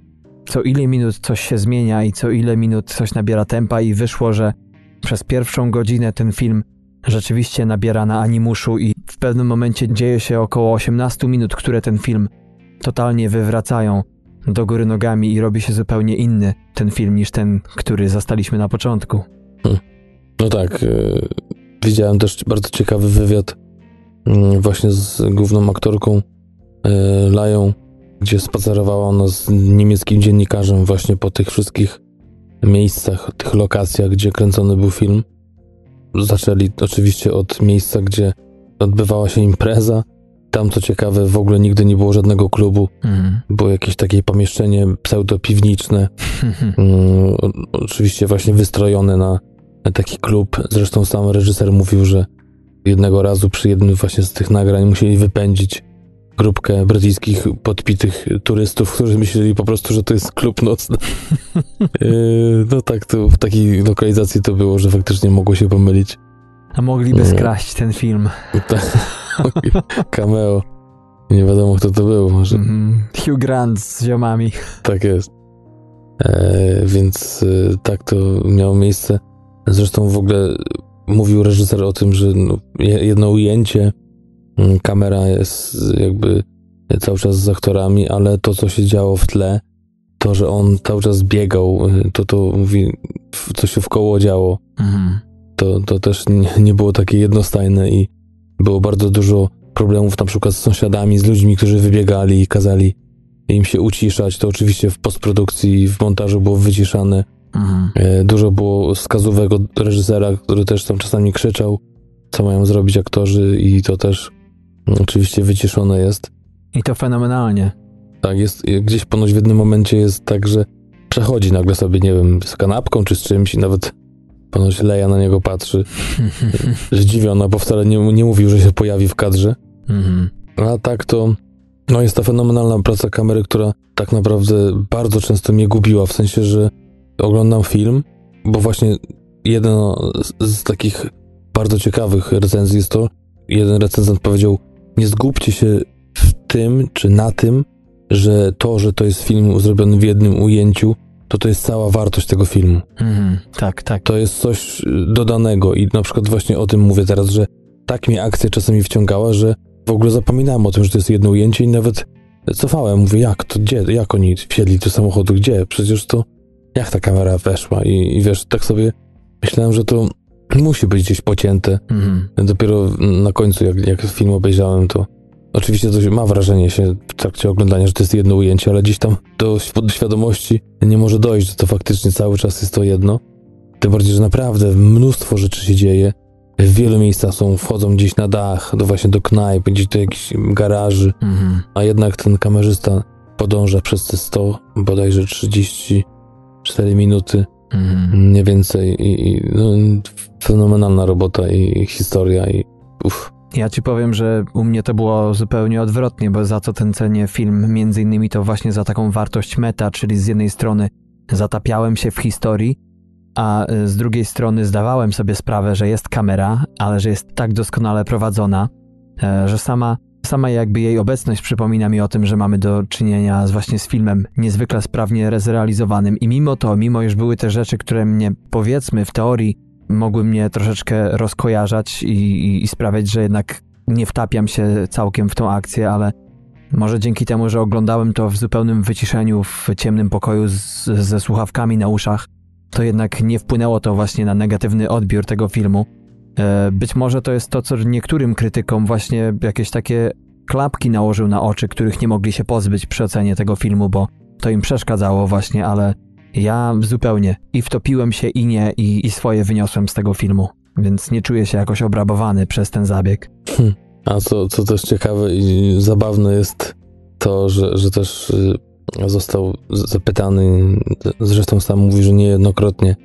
co ile minut coś się zmienia i co ile minut coś nabiera tempa i wyszło, że przez pierwszą godzinę ten film rzeczywiście nabiera na animuszu i w pewnym momencie dzieje się około 18 minut, które ten film totalnie wywracają do góry nogami i robi się zupełnie inny ten film niż ten, który zastaliśmy na początku. No tak, e, widziałem też bardzo ciekawy wywiad mm, właśnie z główną aktorką e, Lają, gdzie spacerowała ona z niemieckim dziennikarzem właśnie po tych wszystkich miejscach, tych lokacjach, gdzie kręcony był film. Zaczęli oczywiście od miejsca, gdzie odbywała się impreza. Tam, co ciekawe, w ogóle nigdy nie było żadnego klubu. Mm. Było jakieś takie pomieszczenie pseudopiwniczne, Mm, oczywiście właśnie wystrojone na taki klub. Zresztą sam reżyser mówił, że jednego razu przy jednym właśnie z tych nagrań musieli wypędzić grupkę brytyjskich podpitych turystów, którzy myśleli po prostu, że to jest klub nocny. Yy, no tak, to w takiej lokalizacji to było, że faktycznie mogło się pomylić. A mogliby skraść ten film. Tak. Cameo. Nie wiadomo, kto to był. Może Mhm. Hugh Grant z ziomami. Tak jest. E, więc e, tak to miało miejsce. Zresztą w ogóle mówił reżyser o tym, że no, je- jedno ujęcie, mm, kamera jest jakby cały czas z aktorami, ale to, co się działo w tle, to, że on cały czas biegał, e, to to mówi, co się w koło działo, Mhm. to, to też nie, było takie jednostajne i było bardzo dużo problemów na przykład z sąsiadami, z ludźmi, którzy wybiegali i kazali im się uciszać. To oczywiście w postprodukcji w montażu było wyciszane. Mhm. E, Dużo było wskazówek od reżysera, który też tam czasami krzyczał, co mają zrobić aktorzy i to też oczywiście wyciszone jest. I to fenomenalnie. Tak, jest gdzieś ponoć w jednym momencie jest tak, że przechodzi nagle sobie, nie wiem, z kanapką czy z czymś i nawet ponoć Leja na niego patrzy, zdziwiona, bo wcale nie, nie mówił, że się pojawi w kadrze. Mhm. A tak to no jest ta fenomenalna praca kamery, która tak naprawdę bardzo często mnie gubiła, w sensie, że oglądam film, bo właśnie jeden z, takich bardzo ciekawych recenzji jest to, jeden recenzent powiedział, nie zgubcie się w tym, czy na tym, że to, że to jest film zrobiony w jednym ujęciu, to to jest cała wartość tego filmu Mhm. Tak, tak. to jest coś dodanego i na przykład właśnie o tym mówię teraz, że tak mnie akcja czasami wciągała, że w ogóle zapominałem o tym, że to jest jedno ujęcie i nawet cofałem, mówię, jak to, gdzie, jak oni wsiedli do samochodu, gdzie, przecież to, jak ta kamera weszła i, i wiesz, tak sobie myślałem, że to musi być gdzieś pocięte. Mhm. Dopiero na końcu, jak, jak film obejrzałem, to oczywiście to ma wrażenie się w trakcie oglądania, że to jest jedno ujęcie, ale gdzieś tam do świ- świadomości nie może dojść, że to faktycznie cały czas jest to jedno. Tym bardziej, że naprawdę mnóstwo rzeczy się dzieje. W wielu miejscach są, wchodzą gdzieś na dach, do właśnie do knajp, gdzieś do jakichś garaży, Mhm. a jednak ten kamerzysta podąża przez te 100, bodajże 34 minuty, Mhm. mniej więcej i, i no, fenomenalna robota i historia i uff. Ja ci powiem, że u mnie to było zupełnie odwrotnie, bo za co ten cenię film, między innymi to właśnie za taką wartość meta, czyli z jednej strony zatapiałem się w historii, a y, z drugiej strony zdawałem sobie sprawę, że jest kamera, ale że jest tak doskonale prowadzona, e, że sama, sama jakby jej obecność przypomina mi o tym, że mamy do czynienia z właśnie z filmem niezwykle sprawnie zrealizowanym i mimo to, mimo iż były te rzeczy, które mnie powiedzmy w teorii mogły mnie troszeczkę rozkojarzać i, i, i sprawiać, że jednak nie wtapiam się całkiem w tą akcję, ale może dzięki temu, że oglądałem to w zupełnym wyciszeniu, w ciemnym pokoju z, ze słuchawkami na uszach, to jednak nie wpłynęło to właśnie na negatywny odbiór tego filmu. E, być może to jest to, co niektórym krytykom właśnie jakieś takie klapki nałożył na oczy, których nie mogli się pozbyć przy ocenie tego filmu, bo to im przeszkadzało właśnie, ale ja zupełnie i wtopiłem się i nie, i, i swoje wyniosłem z tego filmu, więc nie czuję się jakoś obrabowany przez ten zabieg. Hm. A co, co też ciekawe i zabawne jest to, że, że też y, został zapytany, zresztą sam mówi, że niejednokrotnie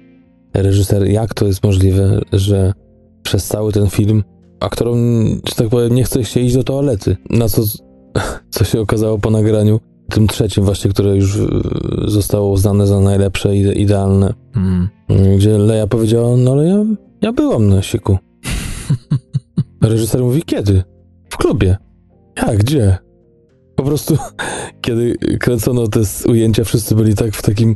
reżyser, jak to jest możliwe, że przez cały ten film aktorom, że tak powiem, nie chce się iść do toalety. Na co, co się okazało po nagraniu, tym trzecim właśnie, które już y, zostało uznane za najlepsze i idealne, mm. gdzie Leia powiedziała, no ale ja, ja byłam na siku. Reżyser mówi, kiedy? W klubie. Jak, gdzie? Po prostu, kiedy kręcono te ujęcia, wszyscy byli tak w takim,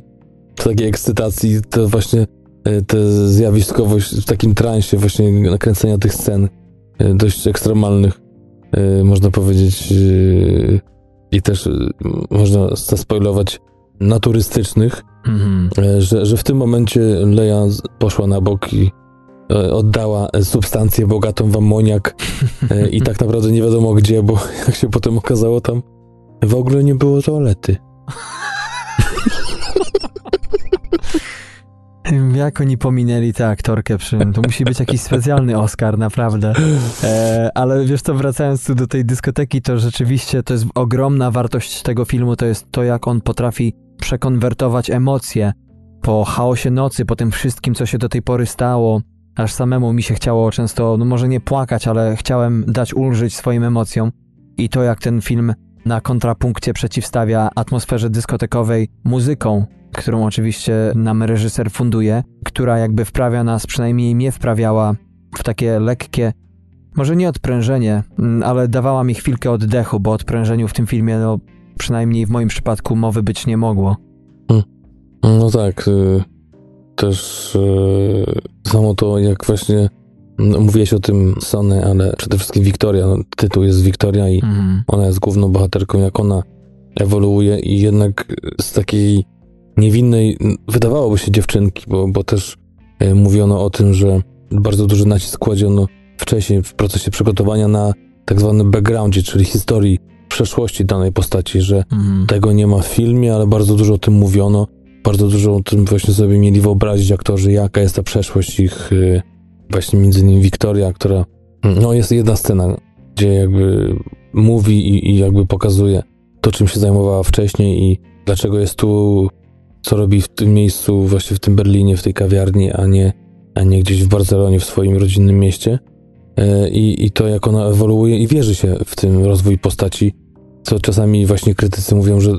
w takiej ekscytacji, to właśnie e, te zjawiskowość, w takim transie właśnie nakręcenia tych scen, e, dość ekstremalnych, e, można powiedzieć, i też można zaspoilować naturystycznych, -hmm. że, że w tym momencie Leia poszła na bok i oddała substancję bogatą w ammoniak e, i tak naprawdę nie wiadomo gdzie, bo jak się potem okazało, tam w ogóle nie było toalety. Jak oni pominęli tę aktorkę przy To musi być jakiś specjalny Oscar, naprawdę. E, ale wiesz co, wracając tu do tej dyskoteki, to rzeczywiście to jest ogromna wartość tego filmu, to jest to, jak on potrafi przekonwertować emocje po chaosie nocy, po tym wszystkim, co się do tej pory stało, aż samemu mi się chciało często, no może nie płakać, ale chciałem dać ulżyć swoim emocjom. I to, jak ten film na kontrapunkcie przeciwstawia atmosferze dyskotekowej muzyką, którą oczywiście nam reżyser funduje, która jakby wprawia nas, przynajmniej mnie wprawiała w takie lekkie, może nie odprężenie, mm, ale dawała mi chwilkę oddechu, bo odprężeniu w tym filmie, no przynajmniej w moim przypadku mowy być nie mogło. Hmm. No tak, y, też e, samo to, jak właśnie no, mówiłeś o tym Sony, ale przede wszystkim Wiktoria. No, tytuł jest Wiktoria i mm. ona jest główną bohaterką, jak ona ewoluuje i jednak z takiej niewinnej, wydawałoby się dziewczynki, bo, bo też e, mówiono o tym, że bardzo duży nacisk kładziono wcześniej w procesie przygotowania na tak zwany backgroundzie, czyli historii przeszłości danej postaci, że mm. tego nie ma w filmie, ale bardzo dużo o tym mówiono bardzo dużo o tym właśnie sobie mieli wyobrazić aktorzy, jaka jest ta przeszłość ich, y, właśnie między innymi Wiktoria, która, no jest jedna scena, gdzie jakby mówi i, i jakby pokazuje to, czym się zajmowała wcześniej i dlaczego jest tu, co robi w tym miejscu, właśnie w tym Berlinie, w tej kawiarni, a nie, a nie gdzieś w Barcelonie, w swoim rodzinnym mieście. Y, I, I to, jak ona ewoluuje i wierzy się w tym rozwój postaci, co czasami właśnie krytycy mówią, że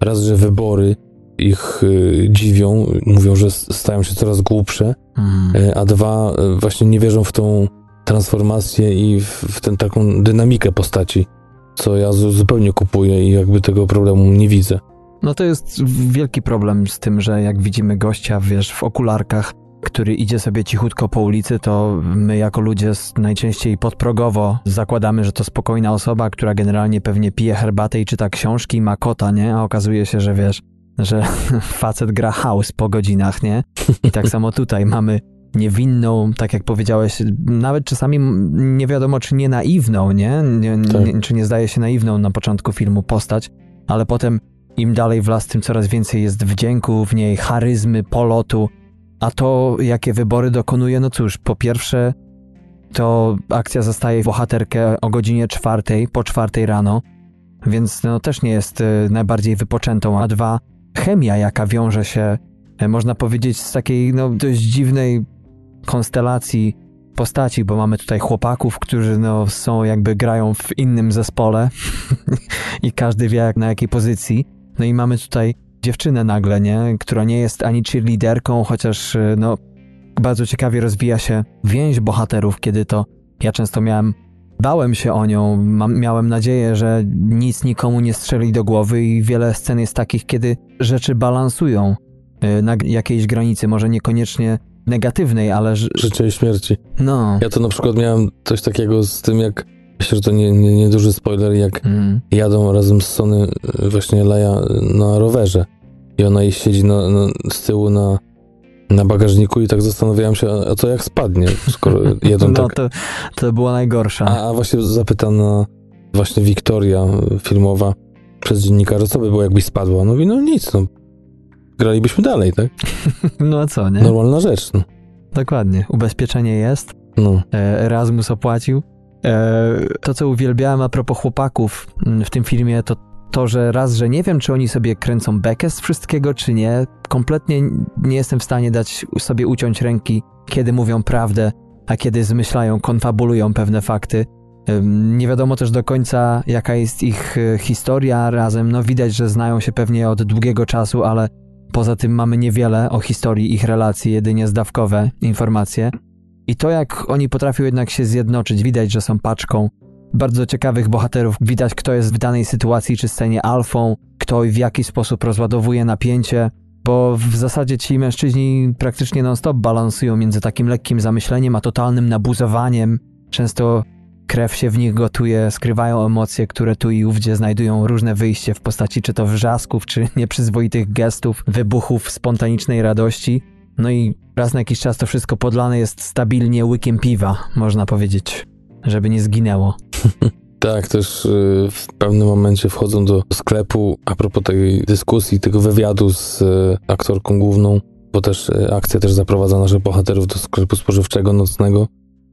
raz, że wybory ich y, dziwią, mówią, że stają się coraz głupsze, mm. a dwa, właśnie nie wierzą w tą transformację i w, w tę taką dynamikę postaci, co ja zupełnie kupuję i jakby tego problemu nie widzę. No to jest wielki problem z tym, że jak widzimy gościa, wiesz, w okularkach, który idzie sobie cichutko po ulicy, to my jako ludzie najczęściej podprogowo zakładamy, że to spokojna osoba, która generalnie pewnie pije herbatę i czyta książki i ma kota, nie? A okazuje się, że wiesz, że facet gra house po godzinach, nie? I tak samo tutaj mamy niewinną, tak jak powiedziałeś, nawet czasami nie wiadomo, czy nie naiwną, nie? nie, nie tak. Czy nie zdaje się naiwną na początku filmu postać, ale potem im dalej w las, tym coraz więcej jest wdzięku w niej, charyzmy, polotu, a to, jakie wybory dokonuje, no cóż, po pierwsze, to akcja zostaje bohaterkę o godzinie czwartej, po czwartej rano, więc no też nie jest y, najbardziej wypoczętą, a dwa, chemia, jaka wiąże się, e, można powiedzieć, z takiej no, dość dziwnej konstelacji postaci, bo mamy tutaj chłopaków, którzy no, są jakby grają w innym zespole i każdy wie na jakiej pozycji. No i mamy tutaj dziewczynę nagle, nie? Która nie jest ani cheerleaderką, chociaż no, bardzo ciekawie rozwija się więź bohaterów, kiedy to ja często miałem Bałem się o nią, miałem nadzieję, że nic nikomu nie strzeli do głowy i wiele scen jest takich, kiedy rzeczy balansują y, na jakiejś granicy, może niekoniecznie negatywnej, ale... Życia i śmierci. No. Ja to na przykład miałem coś takiego z tym, jak myślę, że to nie, nie, nie duży spoiler, jak mm. jadą razem z Sony y, właśnie Leia na rowerze i ona jej siedzi na, na, z tyłu na na bagażniku i tak zastanawiałem się, a co jak spadnie, skoro jedą no, tak... to, to była najgorsza. A, a właśnie zapytana właśnie Wiktoria filmowa przez dziennikarza, co by było jakbyś spadła? No i no nic, no. Gralibyśmy dalej, tak? no a co, nie? Normalna rzecz, no. Dokładnie. Ubezpieczenie jest. No. E, Erasmus opłacił. E, to, co uwielbiałem a propos chłopaków mm, w tym filmie, to to, że raz, że nie wiem, czy oni sobie kręcą bekę z wszystkiego, czy nie. Kompletnie nie jestem w stanie dać sobie uciąć ręki, kiedy mówią prawdę, a kiedy zmyślają, konfabulują pewne fakty. Nie wiadomo też do końca, jaka jest ich e, historia razem. No widać, że znają się pewnie od długiego czasu, ale poza tym mamy niewiele o historii ich relacji, jedynie zdawkowe informacje. I to, jak oni potrafią jednak się zjednoczyć, widać, że są paczką, bardzo ciekawych bohaterów. Widać, kto jest w danej sytuacji czy scenie alfą, kto i w jaki sposób rozładowuje napięcie, bo w zasadzie ci mężczyźni praktycznie non-stop balansują między takim lekkim zamyśleniem a totalnym nabuzowaniem. Często krew się w nich gotuje, skrywają emocje, które tu i ówdzie znajdują różne wyjście w postaci czy to wrzasków, czy nieprzyzwoitych gestów, wybuchów spontanicznej radości. No i raz na jakiś czas to wszystko podlane jest stabilnie łykiem piwa, można powiedzieć żeby nie zginęło. Tak, też y, w pewnym momencie wchodzą do sklepu a propos tej dyskusji, tego wywiadu z y, aktorką główną, bo też y, akcja też zaprowadza naszych bohaterów do sklepu spożywczego nocnego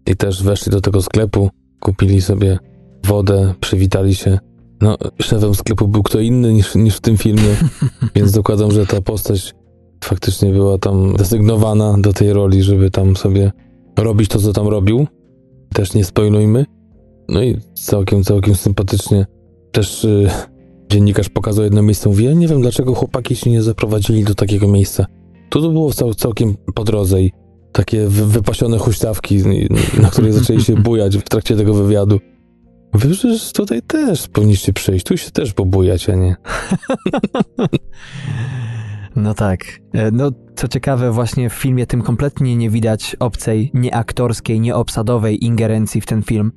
i też weszli do tego sklepu, kupili sobie wodę, przywitali się. No, szefem sklepu był kto inny niż, niż w tym filmie, więc dokładam, że ta postać faktycznie była tam desygnowana do tej roli, żeby tam sobie robić to, co tam robił też nie spoilujmy. No i całkiem, całkiem sympatycznie też yy, dziennikarz pokazał jedno miejsce. Mówi, ja nie wiem dlaczego chłopaki się nie zaprowadzili do takiego miejsca. Tu to było cał, całkiem po drodze i takie wy, wypasione huśtawki, na których zaczęli się bujać w trakcie tego wywiadu. Mówię, że tutaj też powinniście przyjść, tu się też pobujać, a nie. No tak. E, no, co ciekawe, właśnie w filmie tym kompletnie nie widać obcej, nieaktorskiej, nieobsadowej ingerencji w ten film.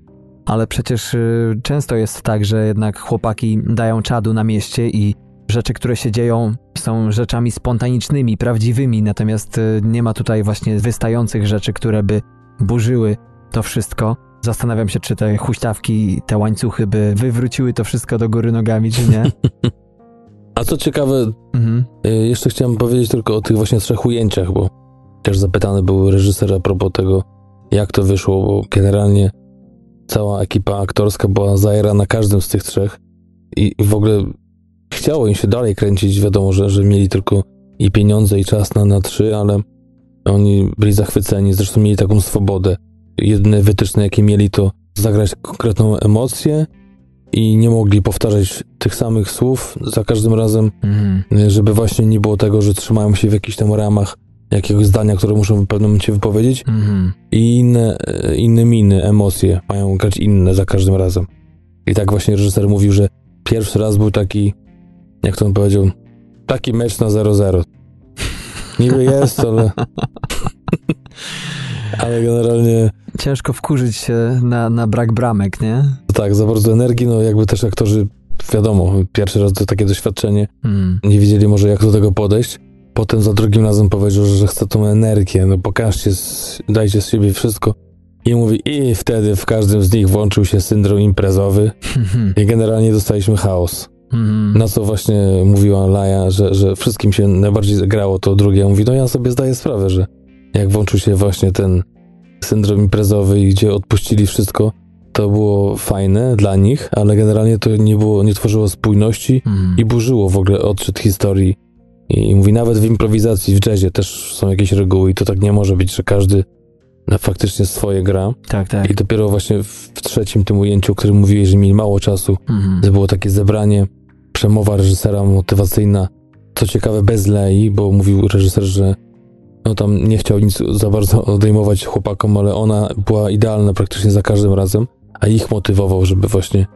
Ale przecież y, często jest tak, że jednak chłopaki dają czadu na mieście i rzeczy, które się dzieją, są rzeczami spontanicznymi, prawdziwymi, natomiast y, nie ma tutaj właśnie wystających rzeczy, które by burzyły to wszystko. Zastanawiam się, czy te huśtawki, te łańcuchy by wywróciły to wszystko do góry nogami, czy nie. A co ciekawe, mhm. Y, jeszcze chciałem powiedzieć tylko o tych właśnie trzech ujęciach, bo też zapytany był reżyser a propos tego, jak to wyszło, bo generalnie cała ekipa aktorska była zajera na każdym z tych trzech i w ogóle chciało im się dalej kręcić, wiadomo, że, że mieli tylko i pieniądze i czas na, na trzy, ale oni byli zachwyceni, zresztą mieli taką swobodę. Jedyne wytyczne, jakie mieli, to zagrać konkretną emocję i nie mogli powtarzać tych samych słów za każdym razem, mhm. żeby właśnie nie było tego, że trzymają się w jakichś tam ramach jakiegoś zdania, które muszą w pewnym momencie wypowiedzieć mhm. i inne, inne miny, emocje mają grać inne za każdym razem. I tak właśnie reżyser mówił, że pierwszy raz był taki, jak to on powiedział, taki mecz na 0-0. Niby jest, ale... ale generalnie ciężko wkurzyć się na, na brak bramek, nie? Tak, za bardzo energii, no jakby też aktorzy, wiadomo, pierwszy raz to takie doświadczenie, hmm. nie wiedzieli może jak do tego podejść. Potem za drugim razem powiedział, że chce tą energię, no pokażcie, dajcie z siebie wszystko. I mówi, i wtedy w każdym z nich włączył się syndrom imprezowy i generalnie dostaliśmy chaos. Mm. Na co właśnie mówiła Laja, że, że wszystkim się najbardziej grało to drugie. Mówi, no ja sobie zdaję sprawę, że jak włączył się właśnie ten syndrom imprezowy, gdzie odpuścili wszystko, to było fajne dla nich, ale generalnie to nie było, nie tworzyło spójności mm. i burzyło w ogóle odczyt historii. I, I mówi, nawet w improwizacji, w jazzie też są jakieś reguły i to tak nie może być, że każdy faktycznie swoje gra. Tak, tak. I dopiero właśnie w, trzecim tym ujęciu, o którym mówiłeś, że mieli mało czasu, Mhm. to było takie zebranie, przemowa reżysera motywacyjna. Co ciekawe, bez Lei, bo mówił reżyser, że no tam nie chciał nic za bardzo odejmować chłopakom, ale ona była idealna praktycznie za każdym razem, a ich motywował, żeby właśnie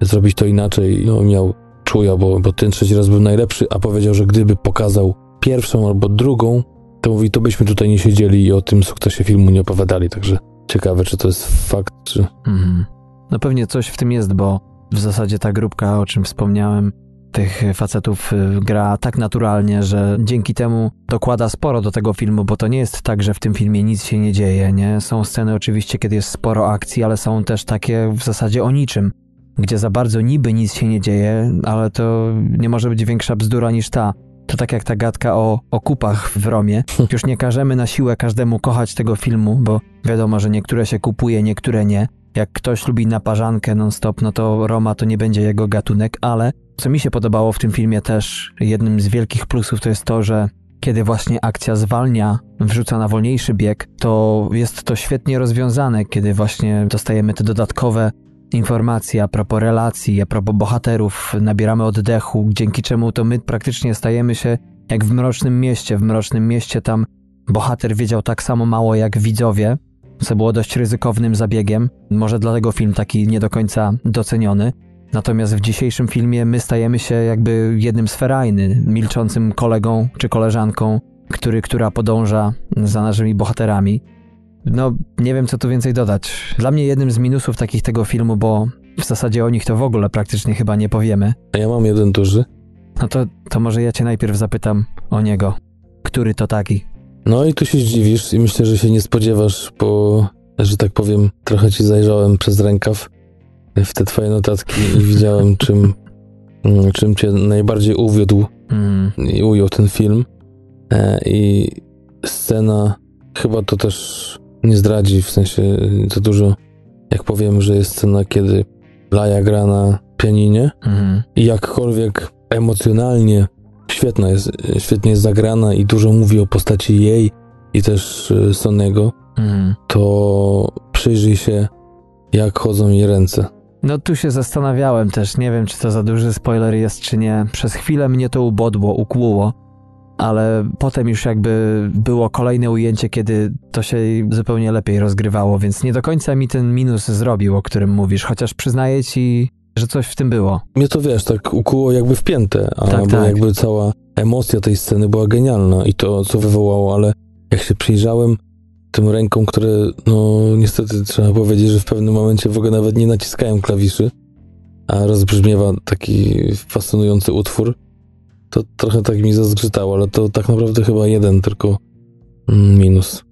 zrobić to inaczej. No miał czuja, bo, bo ten trzeci raz był najlepszy, a powiedział, że gdyby pokazał pierwszą albo drugą, to mówi, to byśmy tutaj nie siedzieli i o tym sukcesie filmu nie opowiadali, także ciekawe, czy to jest fakt, czy... Mhm. No pewnie coś w tym jest, bo w zasadzie ta grupka, o czym wspomniałem, tych facetów y, gra tak naturalnie, że dzięki temu dokłada sporo do tego filmu, bo to nie jest tak, że w tym filmie nic się nie dzieje, nie? Są sceny oczywiście, kiedy jest sporo akcji, ale są też takie w zasadzie o niczym, gdzie za bardzo niby nic się nie dzieje, ale to nie może być większa bzdura niż ta. To tak jak ta gadka o, o kupach w Romie. Już nie każemy na siłę każdemu kochać tego filmu, bo wiadomo, że niektóre się kupuje, niektóre nie. Jak ktoś lubi naparzankę non-stop, no to Roma to nie będzie jego gatunek, ale co mi się podobało w tym filmie też, jednym z wielkich plusów to jest to, że kiedy właśnie akcja zwalnia, wrzuca na wolniejszy bieg, to jest to świetnie rozwiązane, kiedy właśnie dostajemy te dodatkowe informacje a propos relacji, a propos bohaterów, nabieramy oddechu, dzięki czemu to my praktycznie stajemy się jak w Mrocznym Mieście. W Mrocznym Mieście tam bohater wiedział tak samo mało jak widzowie, co było dość ryzykownym zabiegiem. Może dlatego film taki nie do końca doceniony. Natomiast w dzisiejszym filmie my stajemy się jakby jednym z ferajny, milczącym kolegą czy koleżanką, który, która podąża za naszymi bohaterami. No, nie wiem co tu więcej dodać. Dla mnie jednym z minusów takich tego filmu, bo w zasadzie o nich to w ogóle praktycznie chyba nie powiemy. A ja mam jeden duży. No to, to może ja cię najpierw zapytam o niego. Który to taki? No i tu się zdziwisz i myślę, że się nie spodziewasz, bo, że tak powiem, trochę ci zajrzałem przez rękaw w te twoje notatki i widziałem, czym, mm, czym cię najbardziej uwiódł Mm, i ujął ten film. E, I scena chyba to też nie zdradzi, w sensie za dużo, jak powiem, że jest scena, kiedy Laja gra na pianinie mm, i jakkolwiek emocjonalnie świetna jest, świetnie jest zagrana i dużo mówi o postaci jej i też e, Sonego, mm. to przyjrzyj się, jak chodzą jej ręce. No tu się zastanawiałem też, nie wiem czy to za duży spoiler jest czy nie. Przez chwilę mnie to ubodło, ukłuło, ale potem już jakby było kolejne ujęcie, kiedy to się zupełnie lepiej rozgrywało, więc nie do końca mi ten minus zrobił, o którym mówisz, chociaż przyznaję ci, że coś w tym było. Mnie to wiesz, tak ukuło jakby w piętę, a Tak, tak. jakby cała emocja tej sceny była genialna i to, co wywołało, ale jak się przyjrzałem tym rękom, które, no niestety trzeba powiedzieć, że w pewnym momencie w ogóle nawet nie naciskają klawiszy, a rozbrzmiewa taki fascynujący utwór, to trochę tak mi zazgrzytało, ale to tak naprawdę chyba jeden tylko mm, minus.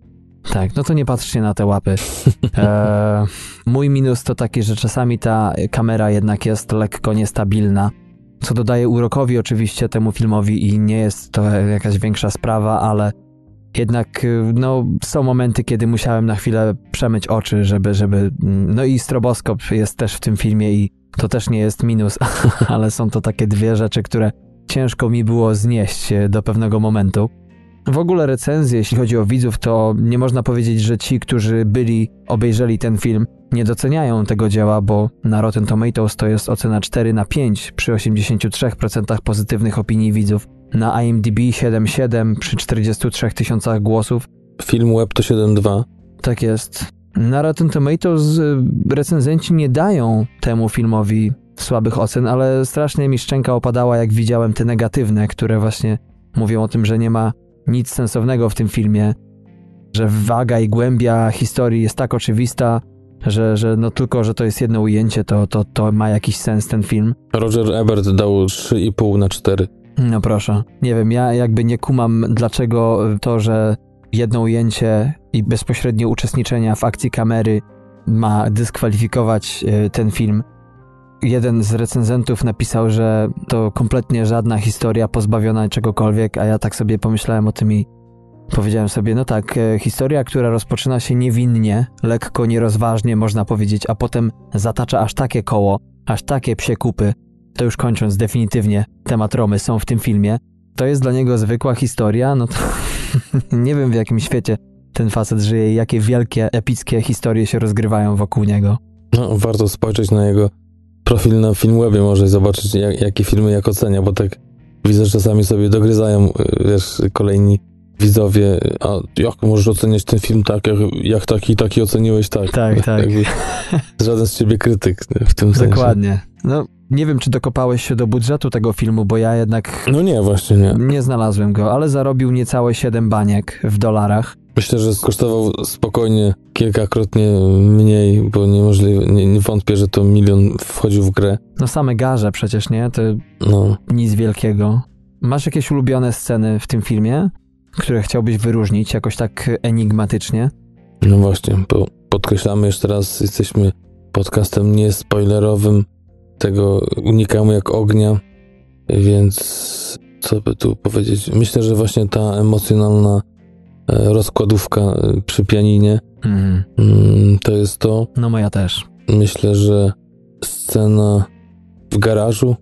Tak, no to nie patrzcie na te łapy. E, mój minus to taki, że czasami ta kamera jednak jest lekko niestabilna, co dodaje urokowi oczywiście temu filmowi i nie jest to jakaś większa sprawa, ale jednak y, no, są momenty, kiedy musiałem na chwilę przemyć oczy, żeby, żeby... mm, No i stroboskop jest też w tym filmie i to też nie jest minus, ale są to takie dwie rzeczy, które ciężko mi było znieść e, do pewnego momentu. W ogóle recenzje, jeśli chodzi o widzów, to nie można powiedzieć, że ci, którzy byli, obejrzeli ten film, nie doceniają tego dzieła, bo na Rotten Tomatoes to jest ocena 4 na 5 przy 83% pozytywnych opinii widzów. Na IMDb 7,7 przy 43 tysiącach głosów. Film Web to 7.2. Tak jest. Na Rotten Tomatoes y, recenzenci nie dają temu filmowi słabych ocen, ale strasznie mi szczęka opadała, jak widziałem te negatywne, które właśnie mówią o tym, że nie ma nic sensownego w tym filmie, że waga i głębia historii jest tak oczywista, że, że no tylko, że to jest jedno ujęcie, to, to, to ma jakiś sens ten film. Roger Ebert dał 3,5 na 4. No proszę. Nie wiem, ja jakby nie kumam, dlaczego to, że jedno ujęcie i bezpośrednie uczestniczenia w akcji kamery ma dyskwalifikować e, ten film. Jeden z recenzentów napisał, że to kompletnie żadna historia pozbawiona czegokolwiek, a ja tak sobie pomyślałem o tym i powiedziałem sobie, no tak, e, historia, która rozpoczyna się niewinnie, lekko, nierozważnie można powiedzieć, a potem zatacza aż takie koło, aż takie psie kupy, to już kończąc definitywnie, temat Romy są w tym filmie. To jest dla niego zwykła historia, no to nie wiem w jakim świecie ten facet żyje i jakie wielkie, epickie historie się rozgrywają wokół niego. No, warto spojrzeć na jego profil na Filmwebie, może zobaczyć, jak, jakie filmy jak ocenia, bo tak widzę, że czasami sobie dogryzają, y, wiesz, kolejni widzowie, a jak możesz oceniać ten film tak, jak, jak taki taki oceniłeś tak. Tak, tak. Jakby żaden z ciebie krytyk w tym sensie. Dokładnie. No, nie wiem, czy dokopałeś się do budżetu tego filmu, bo ja jednak No nie, właśnie nie. nie znalazłem go, ale zarobił niecałe 7 baniek w dolarach. Myślę, że kosztował spokojnie kilkakrotnie mniej, bo niemożliwe, nie, nie wątpię, że to milion wchodził w grę. No same garze przecież, nie? To No, nic wielkiego. Masz jakieś ulubione sceny w tym filmie, które chciałbyś wyróżnić jakoś tak enigmatycznie? no właśnie, bo podkreślamy jeszcze raz, jesteśmy podcastem niespoilerowym, tego unikamy jak ognia, więc co by tu powiedzieć? Myślę, że właśnie ta emocjonalna e, rozkładówka e, przy pianinie Mhm. mm, to jest to. No moja też. Myślę, że scena w garażu,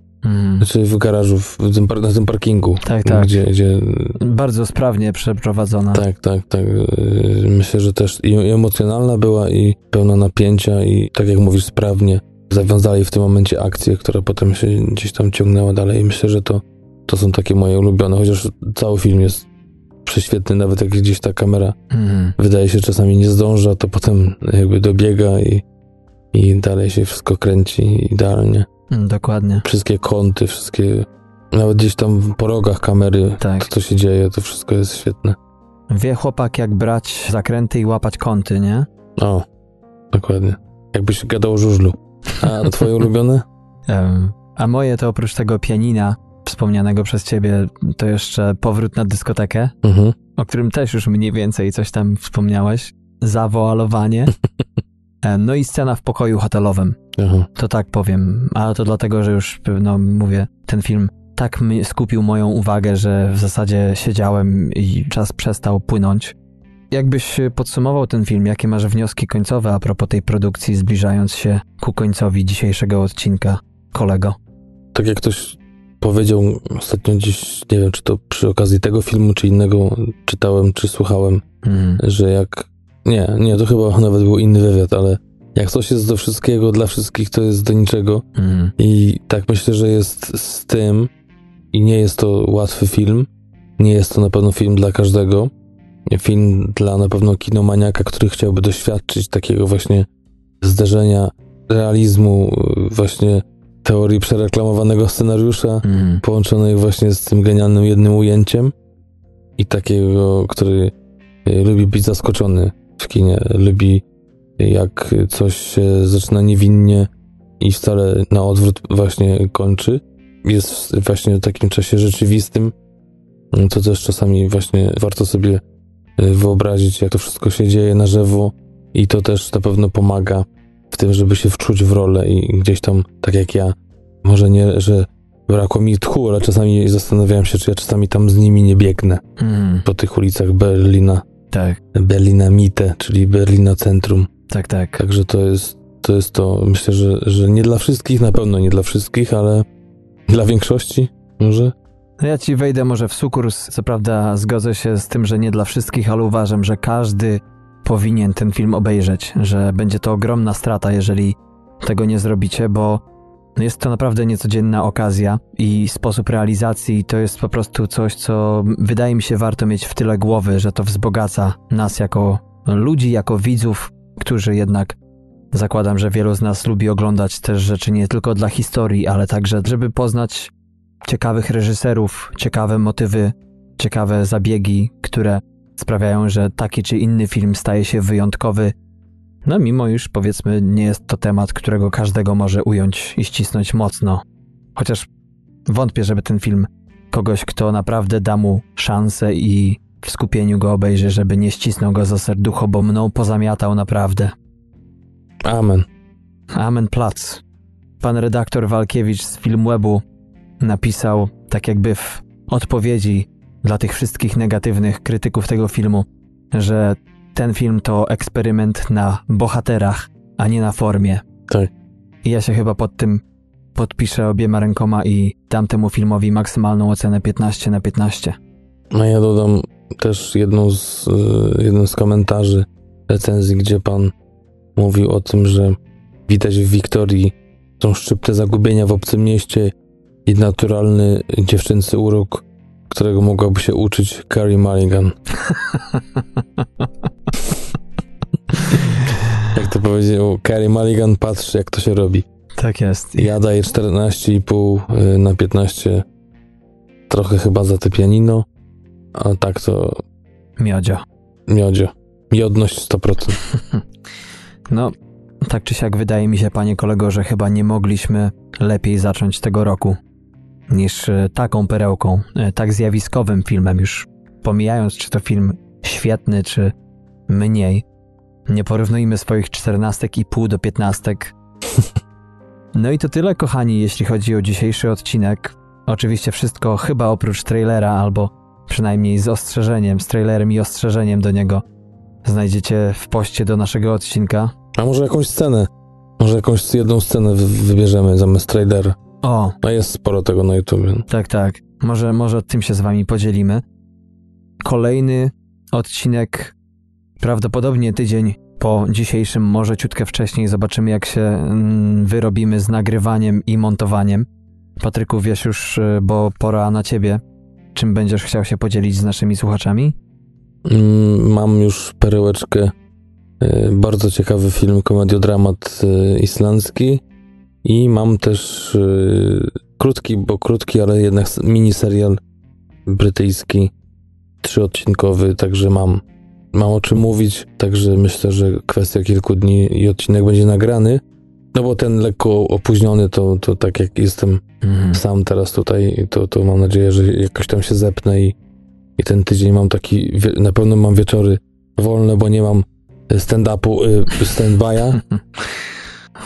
Znaczy w garażu, w tym, na tym parkingu, Tak, tak. gdzie, gdzie Bardzo sprawnie przeprowadzona. tak, tak, tak. Yy, Myślę, że też i i emocjonalna była i pełna napięcia i tak jak mówisz, sprawnie zawiązali w tym momencie akcję, która potem się gdzieś tam ciągnęła dalej i myślę, że to, to są takie moje ulubione, chociaż cały film jest prześwietny, nawet jak gdzieś ta kamera Mhm. wydaje się czasami nie zdąża, to potem jakby dobiega i, i dalej się wszystko kręci idealnie. Mm, Dokładnie. Wszystkie kąty, wszystkie, nawet gdzieś tam po rogach kamery, Tak. to co się dzieje, to wszystko jest świetne. Wie chłopak, jak brać zakręty i łapać kąty, nie? O, dokładnie. Jakbyś gadał o żużlu. A twoje ulubione? A moje to oprócz tego pianina wspomnianego przez ciebie, to jeszcze powrót na dyskotekę, Mhm. o którym też już mniej więcej coś tam wspomniałeś. Zawoalowanie. E, No i scena w pokoju hotelowym. Aha. To tak powiem, ale to dlatego, że już, no mówię, ten film tak skupił moją uwagę, że w zasadzie siedziałem i czas przestał płynąć. Jakbyś podsumował ten film, jakie masz wnioski końcowe a propos tej produkcji, zbliżając się ku końcowi dzisiejszego odcinka, kolego? Tak jak ktoś powiedział ostatnio gdzieś, nie wiem, czy to przy okazji tego filmu, czy innego czytałem, czy słuchałem, Mhm. że jak... Nie, nie, to chyba nawet był inny wywiad, ale jak coś jest do wszystkiego, dla wszystkich, to jest do niczego. Mhm. I tak myślę, że jest z tym i nie jest to łatwy film. Nie jest to na pewno film dla każdego. Film dla na pewno kinomaniaka, który chciałby doświadczyć takiego właśnie zderzenia realizmu, właśnie teorii przereklamowanego scenariusza, Mhm. połączonej właśnie z tym genialnym jednym ujęciem i takiego, który y, lubi być zaskoczony w kinie, lubi jak coś się zaczyna niewinnie i wcale na odwrót właśnie kończy. Jest właśnie w takim czasie rzeczywistym, to też czasami właśnie warto sobie y, wyobrazić, jak to wszystko się dzieje na żywo i to też na pewno pomaga w tym, żeby się wczuć w rolę i gdzieś tam, tak jak ja, może nie, że brakło mi tchu, ale czasami zastanawiałem się, czy ja czasami tam z nimi nie biegnę Mhm. po tych ulicach Berlina, Tak, Berlina Mitte, czyli Berlina Centrum. tak, tak. Także to jest to, jest to myślę, że, że nie dla wszystkich, na pewno nie dla wszystkich, ale dla większości może. No ja ci wejdę może w sukurs. Co prawda zgodzę się z tym, że nie dla wszystkich, ale uważam, że każdy powinien ten film obejrzeć, że będzie to ogromna strata, jeżeli tego nie zrobicie, bo jest to naprawdę niecodzienna okazja i sposób realizacji to jest po prostu coś, co wydaje mi się warto mieć w tyle głowy, że to wzbogaca nas jako ludzi, jako widzów, którzy jednak zakładam, że wielu z nas lubi oglądać też rzeczy nie tylko dla historii, ale także, żeby poznać ciekawych reżyserów, ciekawe motywy, ciekawe zabiegi, które sprawiają, że taki czy inny film staje się wyjątkowy. No, mimo już powiedzmy, nie jest to temat, którego każdego może ująć i ścisnąć mocno. Chociaż wątpię, żeby ten film kogoś, kto naprawdę da mu szansę i w skupieniu go obejrzy, żeby nie ścisnął go za serducho, bo mną pozamiatał naprawdę. Amen. Amen Plac. Pan redaktor Walkiewicz z Filmwebu napisał, tak jakby w odpowiedzi dla tych wszystkich negatywnych krytyków tego filmu, że ten film to eksperyment na bohaterach, a nie na formie. Tak. I ja się chyba pod tym podpiszę obiema rękoma i dam temu filmowi maksymalną ocenę 15 na 15. A ja dodam też jedną z, y, jeden z komentarzy recenzji, gdzie pan mówił o tym, że widać w Wiktorii są szczypte zagubienia w obcym mieście i naturalny dziewczyncy urok, którego mogłaby się uczyć Carrie Mulligan. jak to powiedział Carrie Mulligan, patrz jak to się robi. Tak jest. Ja daję 14,5 y, na 15. Trochę chyba za te pianino, a tak to Miodzio. miodzio. Miodność 100%. No, tak czy siak wydaje mi się, panie kolego, że chyba nie mogliśmy lepiej zacząć tego roku niż e, taką perełką, e, tak zjawiskowym filmem, już pomijając, czy to film świetny, czy mniej. Nie porównujmy swoich czternastek i pół do piętnastek. No i to tyle, kochani, jeśli chodzi o dzisiejszy odcinek. Oczywiście wszystko chyba oprócz trailera, albo przynajmniej z ostrzeżeniem, z trailerem i ostrzeżeniem do niego znajdziecie w poście do naszego odcinka. A może jakąś scenę? Może jakąś jedną scenę wy- wybierzemy zamiast trailera. O, A jest sporo tego na YouTube. tak, tak. Może, może tym się z wami podzielimy. Kolejny odcinek prawdopodobnie tydzień po dzisiejszym, może ciutkę wcześniej. Zobaczymy, jak się mm, wyrobimy z nagrywaniem i montowaniem. Patryku, wiesz już, y, bo pora na ciebie. Czym będziesz chciał się podzielić z naszymi słuchaczami? Mm, Mam już perełeczkę. y, Bardzo ciekawy film, komediodramat y, islandzki. I mam też y, krótki, bo krótki, ale jednak miniserial brytyjski, trzyodcinkowy, także mam, mam o czym mówić. Także myślę, że kwestia kilku dni i odcinek będzie nagrany. No bo ten lekko opóźniony, to, to tak jak jestem Mhm. sam teraz tutaj, to, to mam nadzieję, że jakoś tam się zepnę i, i ten tydzień mam taki, na pewno mam wieczory wolne, bo nie mam stand-upu, y, stand-by'a.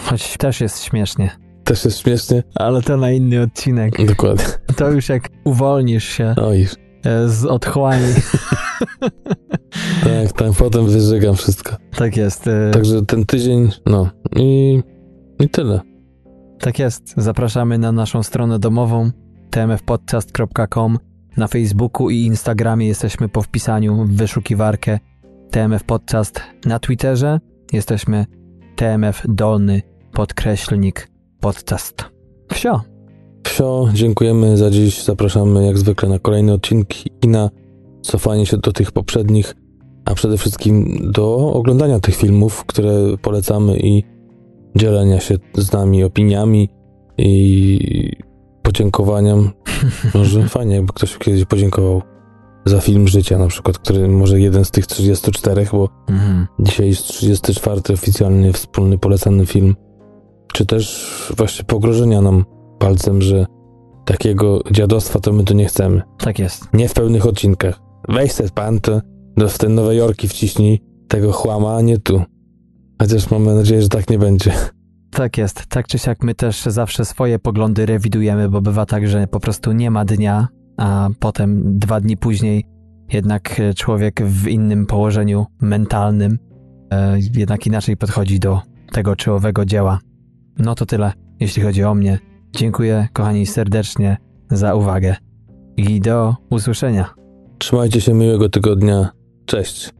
Choć też jest śmiesznie. Też jest śmiesznie. Ale to na inny odcinek. Dokładnie. To już jak uwolnisz się Oj, e, z otchłani. tak, tak, potem wyżygam wszystko. tak jest. e, Także ten tydzień, no i, i tyle. Tak jest. Zapraszamy na naszą stronę domową tmfpodcast.com. Na Facebooku i Instagramie jesteśmy po wpisaniu w wyszukiwarkę TMF Podcast. Na Twitterze jesteśmy TMF Dolny podkreślnik podcast. Wsio. Wsio, dziękujemy za dziś. Zapraszamy jak zwykle na kolejne odcinki i na cofanie się do tych poprzednich, a przede wszystkim do oglądania tych filmów, które polecamy i dzielenia się z nami opiniami i podziękowaniem. Może fajnie, jakby ktoś kiedyś podziękował za film życia, na przykład, który może jeden z tych 34, bo Mhm. Dzisiaj jest 34 oficjalnie wspólny polecany film. Czy też właśnie pogrożenia nam palcem, że takiego dziadostwa to my tu nie chcemy. Tak jest. Nie w pełnych odcinkach. Weź se pan to do, w te Nowe Jorki wciśnij tego chłama, a nie tu. Chociaż mamy nadzieję, że tak nie będzie. Tak jest. Tak czy siak my też zawsze swoje poglądy rewidujemy, bo bywa tak, że po prostu nie ma dnia, a potem dwa dni później jednak e, człowiek w innym położeniu mentalnym e, jednak inaczej podchodzi do tego czy owego dzieła. No to tyle, jeśli chodzi o mnie. Dziękuję, kochani, serdecznie za uwagę i do usłyszenia. Trzymajcie się miłego tygodnia. Cześć.